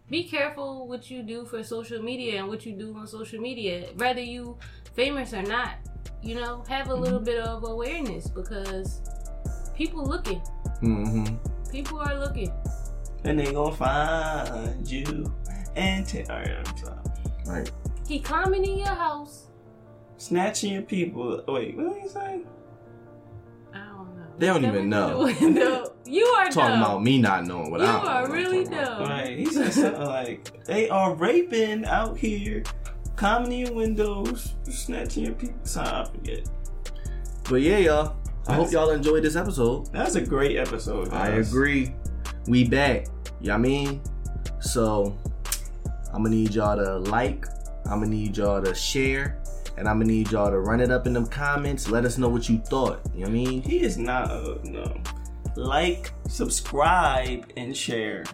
be careful what you do for social media and what you do on social media, whether you famous or not. You know, have a little bit of awareness because people looking. Mm-hmm. People are looking. And they gonna find you and. Alright, I'm. Right. He climbing in your house. Snatching your people. Wait, what did he say? I don't know. They don't even know. window. You are Talking dumb. about me not knowing what You I know are really dumb. Right, he said something like, they are raping out here, climbing in windows, snatching your people. Sorry, I forget. But yeah, y'all. I hope y'all enjoyed this episode. That was a great episode. I agree. We back. You know what I mean? So I'm gonna need y'all to like, I'm gonna need y'all to share, and I'm gonna need y'all to run it up in them comments. Let us know what you thought. You know what I mean? He is not a no. Like, subscribe, and share.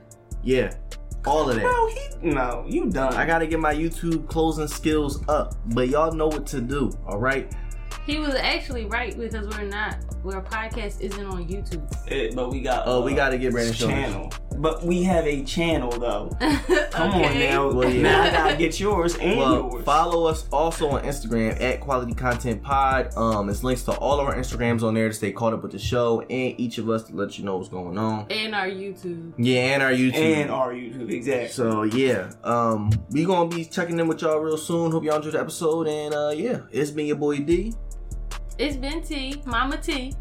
Yeah, all of that. Bro, he no, you done. I gotta get my YouTube closing skills up, but y'all know what to do. All right. He was actually right because we're not. Our podcast isn't on YouTube. It, but we got. Oh, we uh, gotta get Brandon Shoulders. channel. But we have a channel though. Come on now. Well, yeah. Now I gotta get yours and Well, yours. follow us also on Instagram at Quality Content Pod. Um, it's links to all of our Instagrams on there to stay caught up with the show and each of us to let you know what's going on. And our YouTube. Yeah, and our YouTube. and our YouTube, exactly. So yeah, um, we gonna be checking in with y'all real soon. Hope y'all enjoyed the episode, and uh, yeah, it's been your boy D. It's been T, Mama T.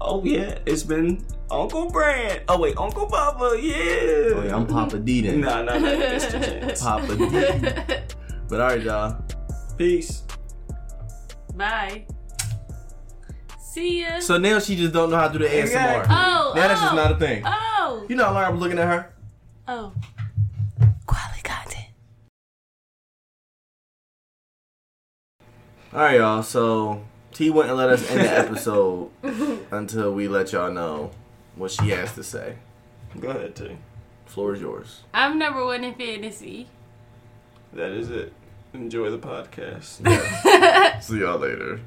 Oh yeah, it's been Uncle Brad. Oh wait, Uncle Papa. Yeah. Oh yeah, I'm Papa D then. Nah, nah, nah. It's the chance. Papa D. But all right, y'all. Peace. Bye. See ya. So now she just don't know how to do the ASMR. Exactly. oh, Now that's just oh, not a thing. Oh. You know how long I was looking at her? Oh. Quality content. All right, y'all. So T wouldn't let us end the episode until we let y'all know what she has to say. Go ahead, T. Floor is yours. I'm number one in fantasy. That is it. Enjoy the podcast. See y'all later.